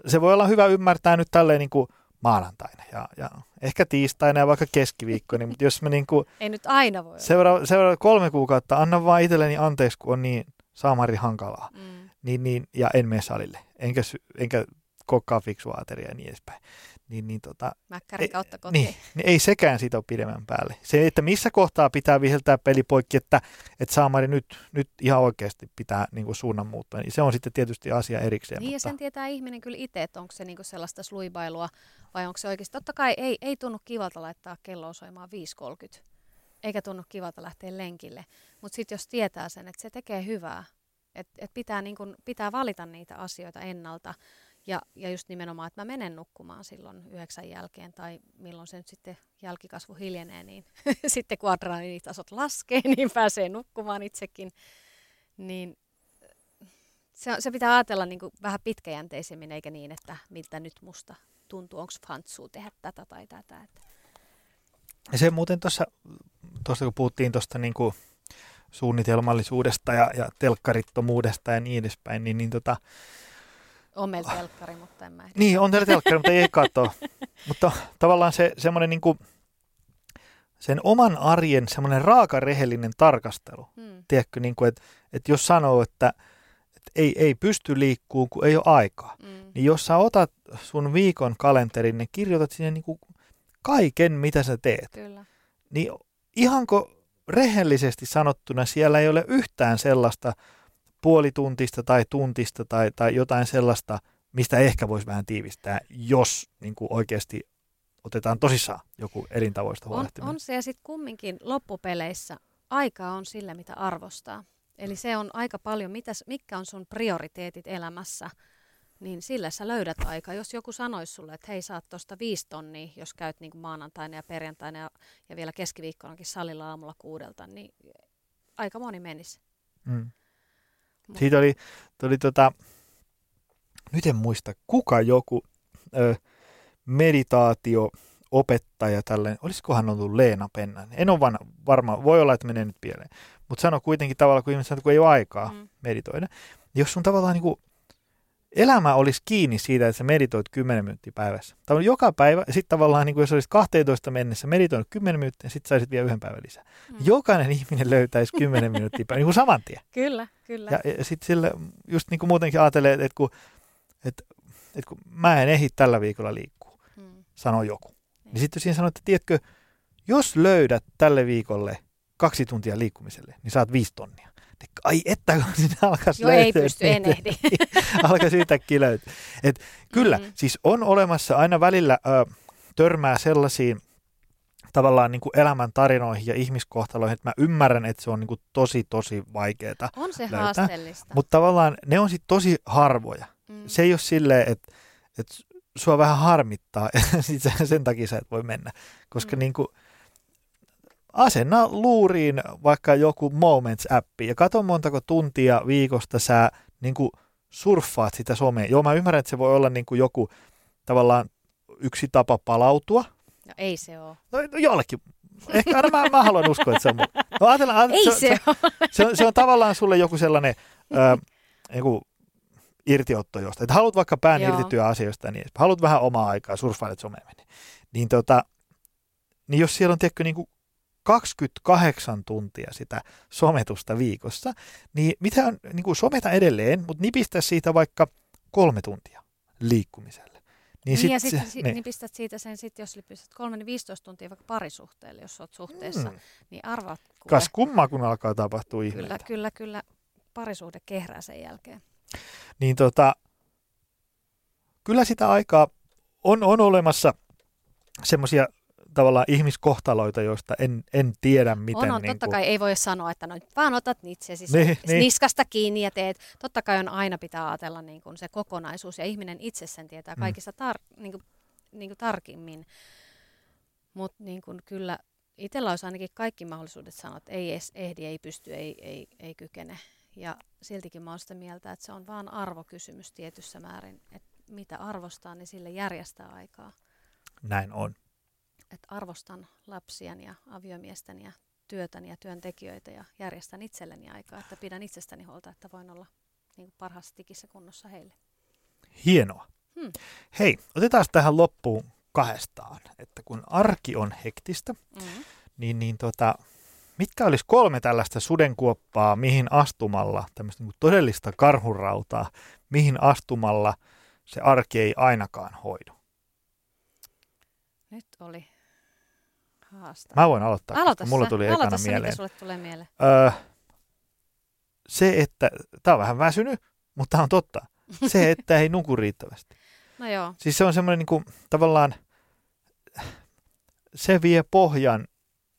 se voi olla hyvä ymmärtää nyt tälleen niin kuin maanantaina ja, ja ehkä tiistaina ja vaikka keskiviikkona, mutta jos mä niin kuin <laughs> Ei nyt aina voi seuraava, seuraava kolme kuukautta annan vaan itselleni anteeksi, kun on niin saamari hankalaa, Mm. niin, niin, ja en mene salille, enkä, enkä kokkaa fiksua ateria ja niin edespäin. Niin, niin, tota, Mäkkärin Ei, kautta kotiin. niin, niin ei sekään siitä ole pidemmän päälle. Se, että missä kohtaa pitää viheltää peli poikki, että, että saamari nyt, nyt ihan oikeasti pitää niin kuin suunnan muuttaa, niin se on sitten tietysti asia erikseen. Niin ja mutta, sen tietää ihminen kyllä itse, että onko se niinku sellaista sluibailua vai onko se oikeasti. Totta kai ei, ei tunnu kivalta laittaa kelloa soimaan 5.30, eikä tunnu kivalta lähteä lenkille. Mutta sitten jos tietää sen, että se tekee hyvää, että et pitää, niinku, pitää valita niitä asioita ennalta. Ja, ja just nimenomaan, että mä menen nukkumaan silloin yhdeksän jälkeen tai milloin se nyt sitten jälkikasvu hiljenee, niin <laughs> sitten kun adrenaliinitasot laskee, <laughs> niin pääsee nukkumaan itsekin. Niin se, se pitää ajatella niin kuin vähän pitkäjänteisemmin, eikä niin, että miltä nyt musta tuntuu, onko fantsuu tehdä tätä tai tätä. Että. Ja se muuten tuossa, tuosta kun puhuttiin tuosta niin kuin suunnitelmallisuudesta ja, ja telkkarittomuudesta ja niin edespäin, niin, niin, tota, On meillä telkkari, mutta en mä ehdi. niin on teillä telkkari, mutta ei katsoa. <laughs> Mutta tavallaan se semmoinen niin kuin, sen oman arjen semmoinen raaka rehellinen tarkastelu, Hmm. tiedätkö, niin kuin, että, että jos sanoo, että, että ei, ei pysty liikkuun, kun ei ole aikaa, Mm. niin jos sä otat sun viikon kalenterin, niin kirjoitat sinne niin kuin kaiken, mitä sä teet, Kyllä. niin ihanko rehellisesti sanottuna siellä ei ole yhtään sellaista puolituntista tai tuntista tai, tai jotain sellaista, mistä ehkä voisi vähän tiivistää, jos niin kuin oikeasti otetaan tosissaan joku elintavoista On, huolehtiminen. on se ja sitten kumminkin loppupeleissä aikaa on sillä, mitä arvostaa. Eli se on aika paljon, mitäs, mitkä on sun prioriteetit elämässä, niin sillä sä löydät aikaa. Jos joku sanoisi sulle, että hei saat tuosta viisi tonnia, jos käyt niin kuin maanantaina ja perjantaina ja, ja vielä keskiviikkonakin salilla aamulla kuudelta, niin aika moni menisi. Mm. Siitä oli, tuli tota, nyt en muista, kuka joku ö, meditaatio-opettaja tälleen, olisikohan ollut Leena Pennanen, en ole van, varma, voi olla, että menee nyt pieleen, mutta sano kuitenkin tavallaan, kun ihmiset sanoo, kun ei ole aikaa Mm. meditoida, jos sun tavallaan niin kuin, elämä olisi kiinni siitä, että sä meditoit 10 minuuttia päivässä. Tämä on joka päivä, ja sitten tavallaan, niin kuin jos olisit 12 mennessä meditoinut 10 minuuttia, ja sitten saisit vielä yhden päivän lisää. Mm. Jokainen ihminen löytäisi 10 minuuttia päivä, niin kuin saman tien. <laughs> Kyllä, kyllä. Ja, ja sitten sille just niin kuin muutenkin ajattelee, että, kun, että, että kun mä en ehdi tällä viikolla liikkuu, Mm. sanoo joku. Niin sitten siinä sanoo, että tiedätkö, jos löydät tälle viikolle kaksi tuntia liikkumiselle, niin saat viisi tonnia. Niin, ai että, kun <laughs> sinä alkaisi Joo, ei löytyä pysty, en ehdi. <laughs> alkaisi yhtäkkiä löytyä. Et kyllä, Mm. siis on olemassa aina välillä ö, törmää sellaisiin tavallaan niin kuin elämän tarinoihin ja ihmiskohtaloihin, että mä ymmärrän, että se on niin kuin tosi, tosi vaikeaa. On se löytää, haasteellista. Mutta tavallaan ne on sitten tosi harvoja. mm. Se ei ole silleen, että, että sua vähän harmittaa <laughs> ja sen takia sä et voi mennä. Koska Mm. niin kuin, asenna luuriin vaikka joku Moments-appi ja katso montako tuntia viikosta sä niin kuin surffaat sitä somea. Joo, mä ymmärrän, että se voi olla niin kuin joku tavallaan yksi tapa palautua. No ei se ole. No, no jollekin. Ehkä aina mä, mä haluan uskoa, että se on. No, ajatellaan, ajatellaan, Ei se, se, se, on, se on tavallaan sulle joku sellainen ö, joku irtiotto jostain. Että haluat vaikka pään Joo. irti työasioista, niin haluat vähän omaa aikaa, surffailet someen. Niin, niin, tota, niin jos siellä on tiedätkö, niin kuin 28 tuntia sitä sometusta viikossa, niin mitä on, niin kuin someta edelleen, mutta nipistä siitä vaikka kolme tuntia liikkumiselle. niin, sit ja sitten si, niin. niin pistät siitä sen, sit, jos pistät 3 niin 15 tuntia vaikka parisuhteelle, jos olet suhteessa, Mm. niin arvaat kuule. Kas kummaa, kun alkaa tapahtua Kyllä, ihmeitä. kyllä, kyllä. Parisuhde kehrää sen jälkeen. Niin tota, kyllä sitä aikaa on, on olemassa semmoisia tavallaan ihmiskohtaloita, joista en, en tiedä, miten... on, on, niin totta kuin- kai ei voi sanoa, että no nyt vaan otat itsesi Niin, niin, niin. niskasta kiinni ja teet. Totta kai on aina pitää ajatella niin kuin se kokonaisuus ja ihminen itse sen tietää Mm. kaikista tar- niin kuin, niin kuin tarkimmin. Mutta niin kuin kyllä itsellä olisi ainakin kaikki mahdollisuudet sanoa, että ei edes ehdi, ei pysty, ei, ei, ei kykene. Ja siltikin mä olen sitä mieltä, että se on vaan arvokysymys tietyssä määrin, että mitä arvostaa, niin sille järjestää aikaa. Näin on. Että arvostan lapsiani ja aviomiestäni ja työtäni ja työntekijöitä ja järjestän itselleni aikaa, että pidän itsestäni huolta, että voin olla niin kuin parhaassa tikissä kunnossa heille. Hienoa. Hmm. Hei, otetaan tähän loppuun kahdestaan, että kun arki on hektistä, Mm-hmm. niin, niin tota, mitkä olisi kolme tällaista sudenkuoppaa, mihin astumalla, tämmöistä niin todellista karhurautaa, mihin astumalla se arki ei ainakaan hoidu? Nyt oli haastava. Mä voin aloittaa, Aloita koska mulla sä. tuli Aloita ekana sä, mieleen. sulle tulee mieleen. Öö, se, että, tää on vähän väsynyt, mutta tää on totta. Se, <laughs> että ei nuku riittävästi. No joo, Siis se on semmoinen niin kuin, tavallaan, se vie pohjan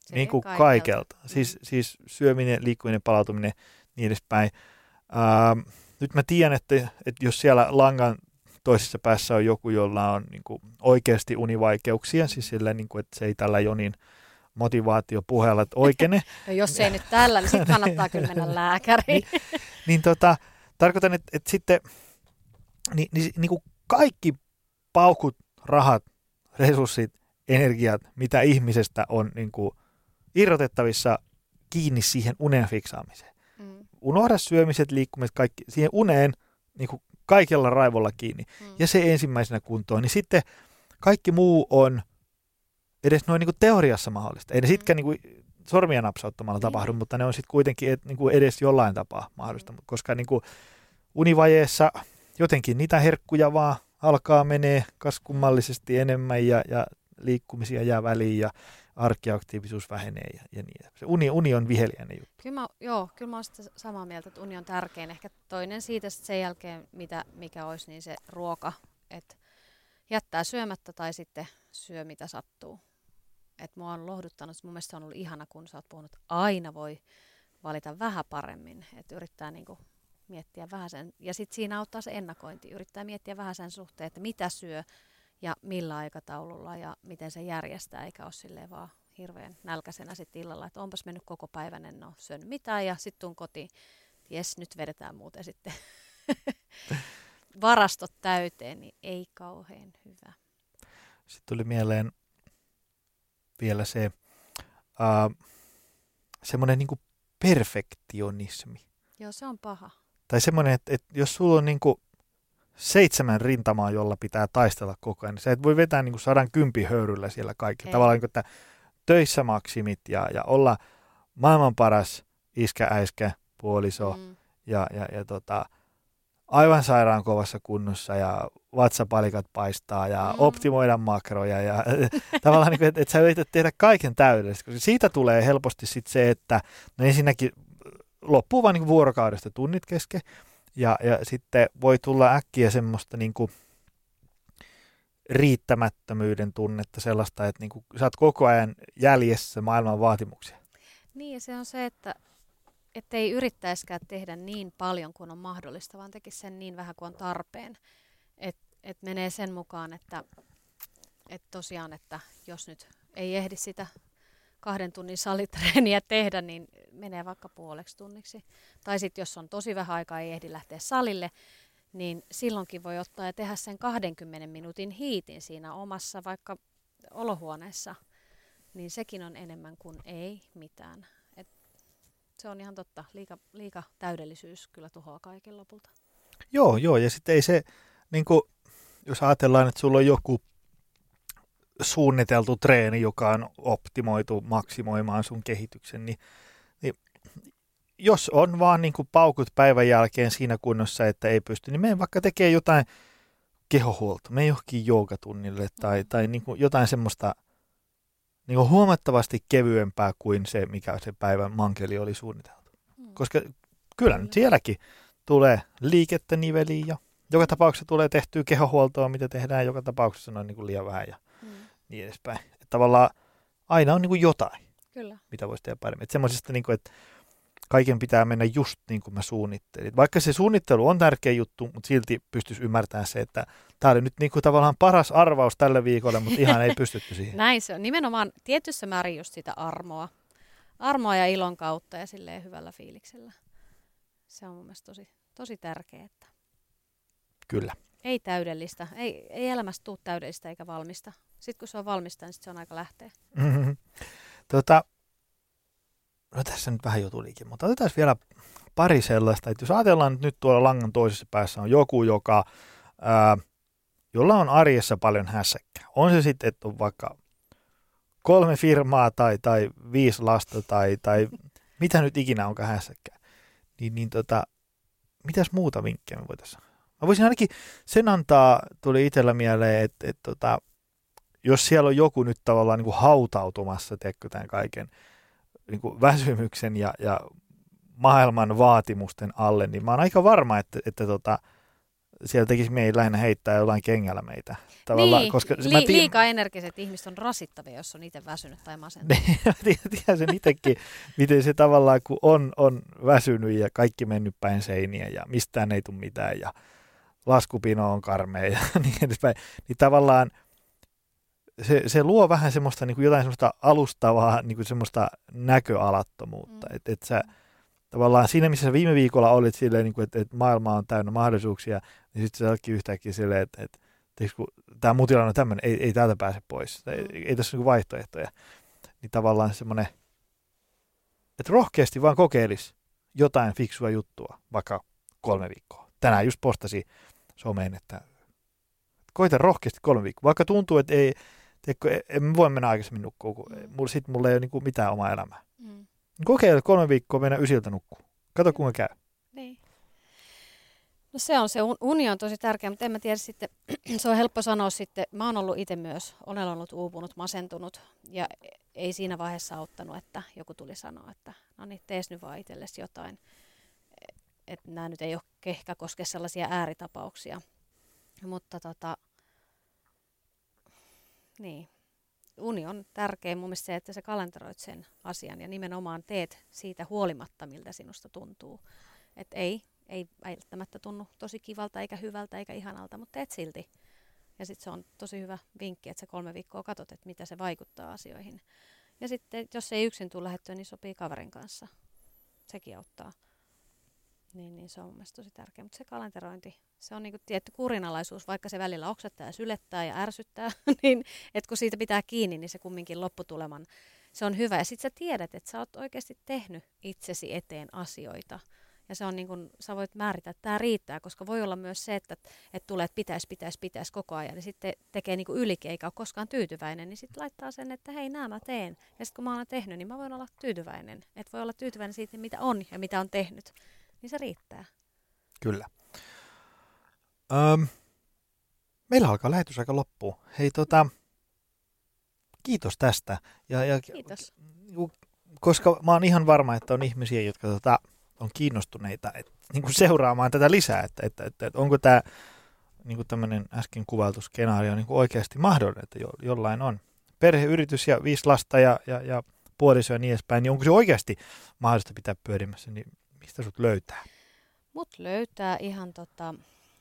se niin kuin kaikelta. kaikelta. Siis, siis syöminen, liikkuminen, palautuminen, niin edespäin. Ähm, nyt mä tiedän, että, että jos siellä langan toisessa päässä on joku, jolla on niin kuin oikeasti univaikeuksia, siis sillä, niin kuin, että se ei tällä Jonin motivaatiopuheella oikene, <laughs> No jos ei nyt tällä, niin sitten <laughs> kannattaa kyllä mennä lääkäriin. niin tota, tarkoitan, että, että sitten niin, niin, niin kuin kaikki paukut, rahat, resurssit, energiat, mitä ihmisestä on niin kuin irrotettavissa kiinni siihen unen fiksaamiseen. Mm, Unohda syömiset, liikkumiset, kaikki siihen uneen niin kuin kaikella raivolla kiinni. mm. Ja se ensimmäisenä kuntoon, niin sitten kaikki muu on edes noin niin kuin teoriassa mahdollista. Ei ne Mm. sitkään niin kuin sormia napsauttamalla Niin. tapahdu, mutta ne on sitten kuitenkin et, niin kuin edes jollain tapaa mahdollista. Mm. Koska niin kuin univajeessa jotenkin niitä herkkuja vaan alkaa menee kaskummallisesti enemmän ja, ja liikkumisia jää väliin ja arkiaktiivisuus vähenee ja, ja niin. Se uni, uni on viheliäinen juttu. Kyllä mä, joo, kyllä mä oon sitä samaa mieltä, että uni on tärkein. Ehkä toinen siitä sit sen jälkeen, mitä, mikä olisi, niin se ruoka. Että jättää syömättä tai sitten syö mitä sattuu. Et mua on lohduttanut, mun mielestä se on ollut ihana, kun sä oot puhunut, että aina voi valita vähän paremmin. Että yrittää niinku miettiä vähän sen. Ja sitten siinä auttaa se ennakointi. Yrittää miettiä vähän sen suhteen, että mitä syö ja millä aikataululla ja miten se järjestää, eikä ole silleen vaan hirveän nälkäisenä sitten illalla, että onpas mennyt koko päivän, en ole syönyt mitään ja sitten tuun kotiin. Jes, nyt vedetään muuten sitten <laughs> varastot täyteen, niin ei kauhean hyvä. Sitten tuli mieleen vielä se uh, semmoinen niin perfektionismi. Joo, se on paha. Tai semmoinen, että, että jos sulla on niin kuin seitsemän rintamaa, jolla pitää taistella koko ajan, niin sä et voi vetää niin kuin sadan kympi höyryllä siellä kaikki. Ei. Tavallaan niin kuin, että töissä maksimit ja, ja olla maailman paras iskä, äiskä, puoliso Mm. ja, ja, ja tota, aivan sairaan kovassa kunnossa ja vatsapalikat paistaa ja Mm. optimoida makroja ja <laughs> tavallaan, niin kuin, että, että sä yrität tehdä kaiken täydellisesti, koska siitä tulee helposti sit se, että no ensinnäkin loppuu vaan niin vuorokaudesta tunnit kesken ja, ja sitten voi tulla äkkiä semmoista niin kuin riittämättömyyden tunnetta sellaista, että niin kuin, sä oot koko ajan jäljessä maailman vaatimuksia. Niin, se on se, että ei yrittäisikään tehdä niin paljon kuin on mahdollista, vaan tekisi sen niin vähän kuin on tarpeen. Että et menee sen mukaan, että et tosiaan, että jos nyt ei ehdi sitä kahden tunnin salitreeniä tehdä, niin menee vaikka puoleksi tunniksi. Tai sitten jos on tosi vähän aikaa, ei ehdi lähteä salille, niin silloinkin voi ottaa ja tehdä sen 20 minuutin hiitin siinä omassa vaikka olohuoneessa, niin sekin on enemmän kuin ei mitään. Et se on ihan totta. Liika, liika täydellisyys kyllä tuhoaa kaiken lopulta. Joo, joo, ja sitten ei se, niin kuin, jos ajatellaan, että sulla on joku suunniteltu treeni, joka on optimoitu maksimoimaan sun kehityksen, niin, niin jos on vaan niin kuin paukut päivän jälkeen siinä kunnossa, että ei pysty, niin mene vaikka tekee jotain kehohuolto, mene johonkin joogatunnille tai, tai niin kuin jotain semmoista niin kuin huomattavasti kevyempää kuin se, mikä se päivän mankeli oli suunniteltu. Mm. Koska kyllä nyt sielläkin tulee liikettä niveliin ja joka tapauksessa tulee tehtyä kehohuoltoa, mitä tehdään joka tapauksessa noin niin kuin liian vähän ja. Niin edespäin. Että tavallaan aina on niin kuin jotain, Kyllä. mitä voisi tehdä paremmin. Että semmoisesta, niin kuin, että kaiken pitää mennä just niin kuin mä suunnittelin. Vaikka se suunnittelu on tärkeä juttu, mutta silti pystyisi ymmärtämään se, että tämä oli nyt niin kuin tavallaan paras arvaus tälle viikolle, mutta ihan ei <laughs> pystytty siihen. Näin se on. Nimenomaan tietyssä määrin just sitä armoa. Armoa ja ilon kautta ja silleen hyvällä fiiliksellä. Se on mun mielestä tosi, tosi tärkeää. Kyllä. Ei täydellistä. Ei, ei elämästä tule täydellistä eikä valmista. Sitten kun se on valmista, niin sit se on aika lähteä. Mm-hmm. Tota, no tässä nyt vähän jo tulikin, mutta otetaan vielä pari sellaista, että jos ajatellaan, että nyt tuolla langan toisessa päässä on joku, joka, ää, jolla on arjessa paljon hässäkkää. On se sitten, että on vaikka kolme firmaa tai, tai viisi lasta tai, tai mitä nyt ikinä onkaan hässäkkää. Niin, niin tota, mitäs muuta vinkkejä me voitaisiin Mä voisin ainakin sen antaa, tuli itsellä mieleen, että, että tota, jos siellä on joku nyt tavallaan niin kuin hautautumassa, teekö tämän kaiken niin kuin väsymyksen ja, ja maailman vaatimusten alle, niin mä oon aika varma, että, että tota, siellä tekisi meidän lähinnä heittää jollain kengällä meitä. Tavallaan, niin, koska li- tii- liikaa energiset ihmiset on rasittavia, jos on itse väsynyt tai masentunut. <laughs> Tiedän sen itsekin, miten se tavallaan, kun on, on väsynyt ja kaikki mennyt päin seiniä ja mistään ei tule mitään ja laskupino on karmea ja <laughs> niin edespäin, niin tavallaan se, se luo vähän semmoista niin kuin jotain semmoista alustavaa niin kuin semmoista näköalattomuutta. Mm. Että et sä tavallaan siinä, missä sä viime viikolla olit silleen, niin kuin, että, että maailma on täynnä mahdollisuuksia, niin sitten sä oletkin yhtäkkiä silleen, että, kun tämä mun tilanne on tämmöinen, ei, ei täältä pääse pois. Ei, mm. ei tässä ole niin vaihtoehtoja. Niin tavallaan semmoinen, että rohkeasti vaan kokeilisi jotain fiksua juttua, vaikka kolme viikkoa. Tänään just postasi someen, että koita rohkeasti kolme viikkoa. Vaikka tuntuu, että ei, teekö, en voi mennä aikaisemmin nukkua, kun mm. mulla, sit mulla ei ole niin mitään omaa elämää. Mm. Kokeile kolme viikkoa mennä ysiltä nukkuu. Kato kuinka käy. Niin. No se on se, uni on tosi tärkeä, mutta en mä tiedä sitten, <clears throat> se on helppo sanoa sitten, mä oon ollut itse myös, olen ollut uupunut, masentunut ja ei siinä vaiheessa auttanut, että joku tuli sanoa, että no niin, tees nyt vaan itsellesi jotain että nämä nyt ei ole ehkä koske sellaisia ääritapauksia. Mutta tota, niin, uni on tärkeä mun mielestä se, että sä kalenteroit sen asian ja nimenomaan teet siitä huolimatta, miltä sinusta tuntuu. Että ei, ei välttämättä tunnu tosi kivalta eikä hyvältä eikä ihanalta, mutta teet silti. Ja sitten se on tosi hyvä vinkki, että sä kolme viikkoa katsot, että mitä se vaikuttaa asioihin. Ja sitten, jos ei yksin tule lähettyä, niin sopii kaverin kanssa. Sekin auttaa. Niin, niin se on mielestäni tosi tärkeä. Mutta se kalenterointi, se on niinku tietty kurinalaisuus, vaikka se välillä oksettaa ja sylettää ja ärsyttää, <laughs> niin että kun siitä pitää kiinni, niin se kumminkin lopputuleman, se on hyvä. Ja sitten sä tiedät, että sä oot oikeasti tehnyt itsesi eteen asioita. Ja se on niin kuin, sä voit määrittää, että tämä riittää, koska voi olla myös se, että, että tulee, että pitäisi, pitäisi, pitäisi koko ajan. Ja sitten tekee niin kuin ylikin, eikä ole koskaan tyytyväinen, niin sitten laittaa sen, että hei, nämä mä teen. Ja sitten kun mä oon tehnyt, niin mä voin olla tyytyväinen. Että voi olla tyytyväinen siitä, mitä on ja mitä on tehnyt niin se riittää. Kyllä. Öm, meillä alkaa lähetys aika loppuun. Hei tota, kiitos tästä. Ja, ja, kiitos. Koska mä oon ihan varma, että on ihmisiä, jotka tota, on kiinnostuneita et, niin kuin seuraamaan tätä lisää, että, että, että, että onko tämä niin tämmöinen äsken kuvailtu skenaario niin kuin oikeasti mahdollinen, että jo, jollain on perheyritys ja viisi lasta ja, ja, ja puoliso ja niin edespäin, niin onko se oikeasti mahdollista pitää pyörimässä, niin Mistä sut löytää? Mut löytää ihan tota,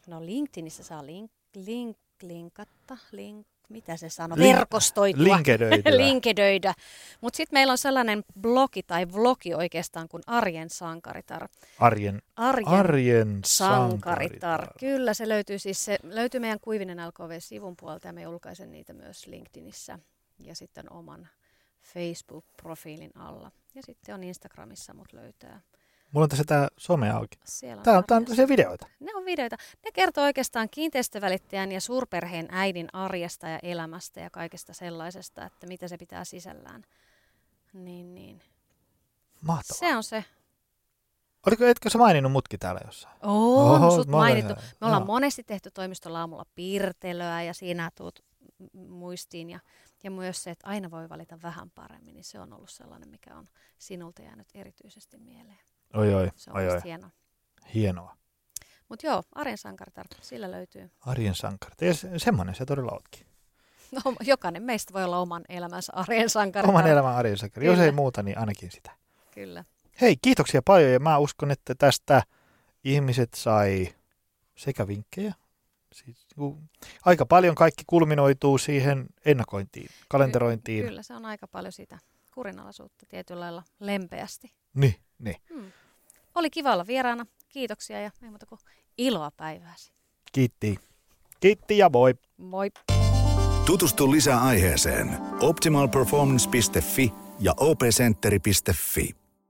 no LinkedInissä saa link, link, linkatta, link, mitä se sanoo, Link- verkostoitua. linkedöityä. <laughs> linkedöidä. Mutta sitten meillä on sellainen blogi tai vlogi oikeastaan kuin Arjen sankaritar. Arjen, Arjen, arjen sankaritar. sankaritar. Kyllä, se löytyy siis se löytyy meidän Kuivinen LKV-sivun puolta ja me julkaisen niitä myös LinkedInissä ja sitten oman Facebook-profiilin alla. Ja sitten on Instagramissa mut löytää. Mulla on tässä tämä some auki. Siellä Tää on, tää on tämmöisiä videoita. ne on videoita. Ne kertoo oikeastaan kiinteistövälittäjän ja suurperheen äidin arjesta ja elämästä ja kaikesta sellaisesta, että mitä se pitää sisällään. Niin, niin. Mahtavaa. Se on se. Oliko, etkö sä maininnut mutkin täällä jossain? On Oho, sut olen mainittu. Me ollaan joo. monesti tehty toimistolla aamulla piirtelöä ja siinä tuut muistiin. Ja, ja myös se, että aina voi valita vähän paremmin, niin se on ollut sellainen, mikä on sinulta jäänyt erityisesti mieleen. Oi oi, Se on oi oi. oi. hieno. Hienoa. Mutta joo, Arjen sankaritar, sillä löytyy. Arjen sankarit. Ja se- semmoinen se todella ootkin. No, jokainen meistä voi olla oman elämänsä arjen sankaritar. Oman elämän arjen sankari. Jos ei muuta, niin ainakin sitä. Kyllä. Hei, kiitoksia paljon ja mä uskon, että tästä ihmiset sai sekä vinkkejä. Siis, aika paljon kaikki kulminoituu siihen ennakointiin, kalenterointiin. Kyllä, se on aika paljon sitä kurinalaisuutta tietyllä lailla lempeästi. Niin, niin. Hmm. Oli kiva olla vieraana. Kiitoksia ja ei muuta kuin iloa päivääsi. Kiitti. Kiitti ja moi. Moi! Tutustu lisää aiheeseen optimalperformance.fi ja opcenteri.fi.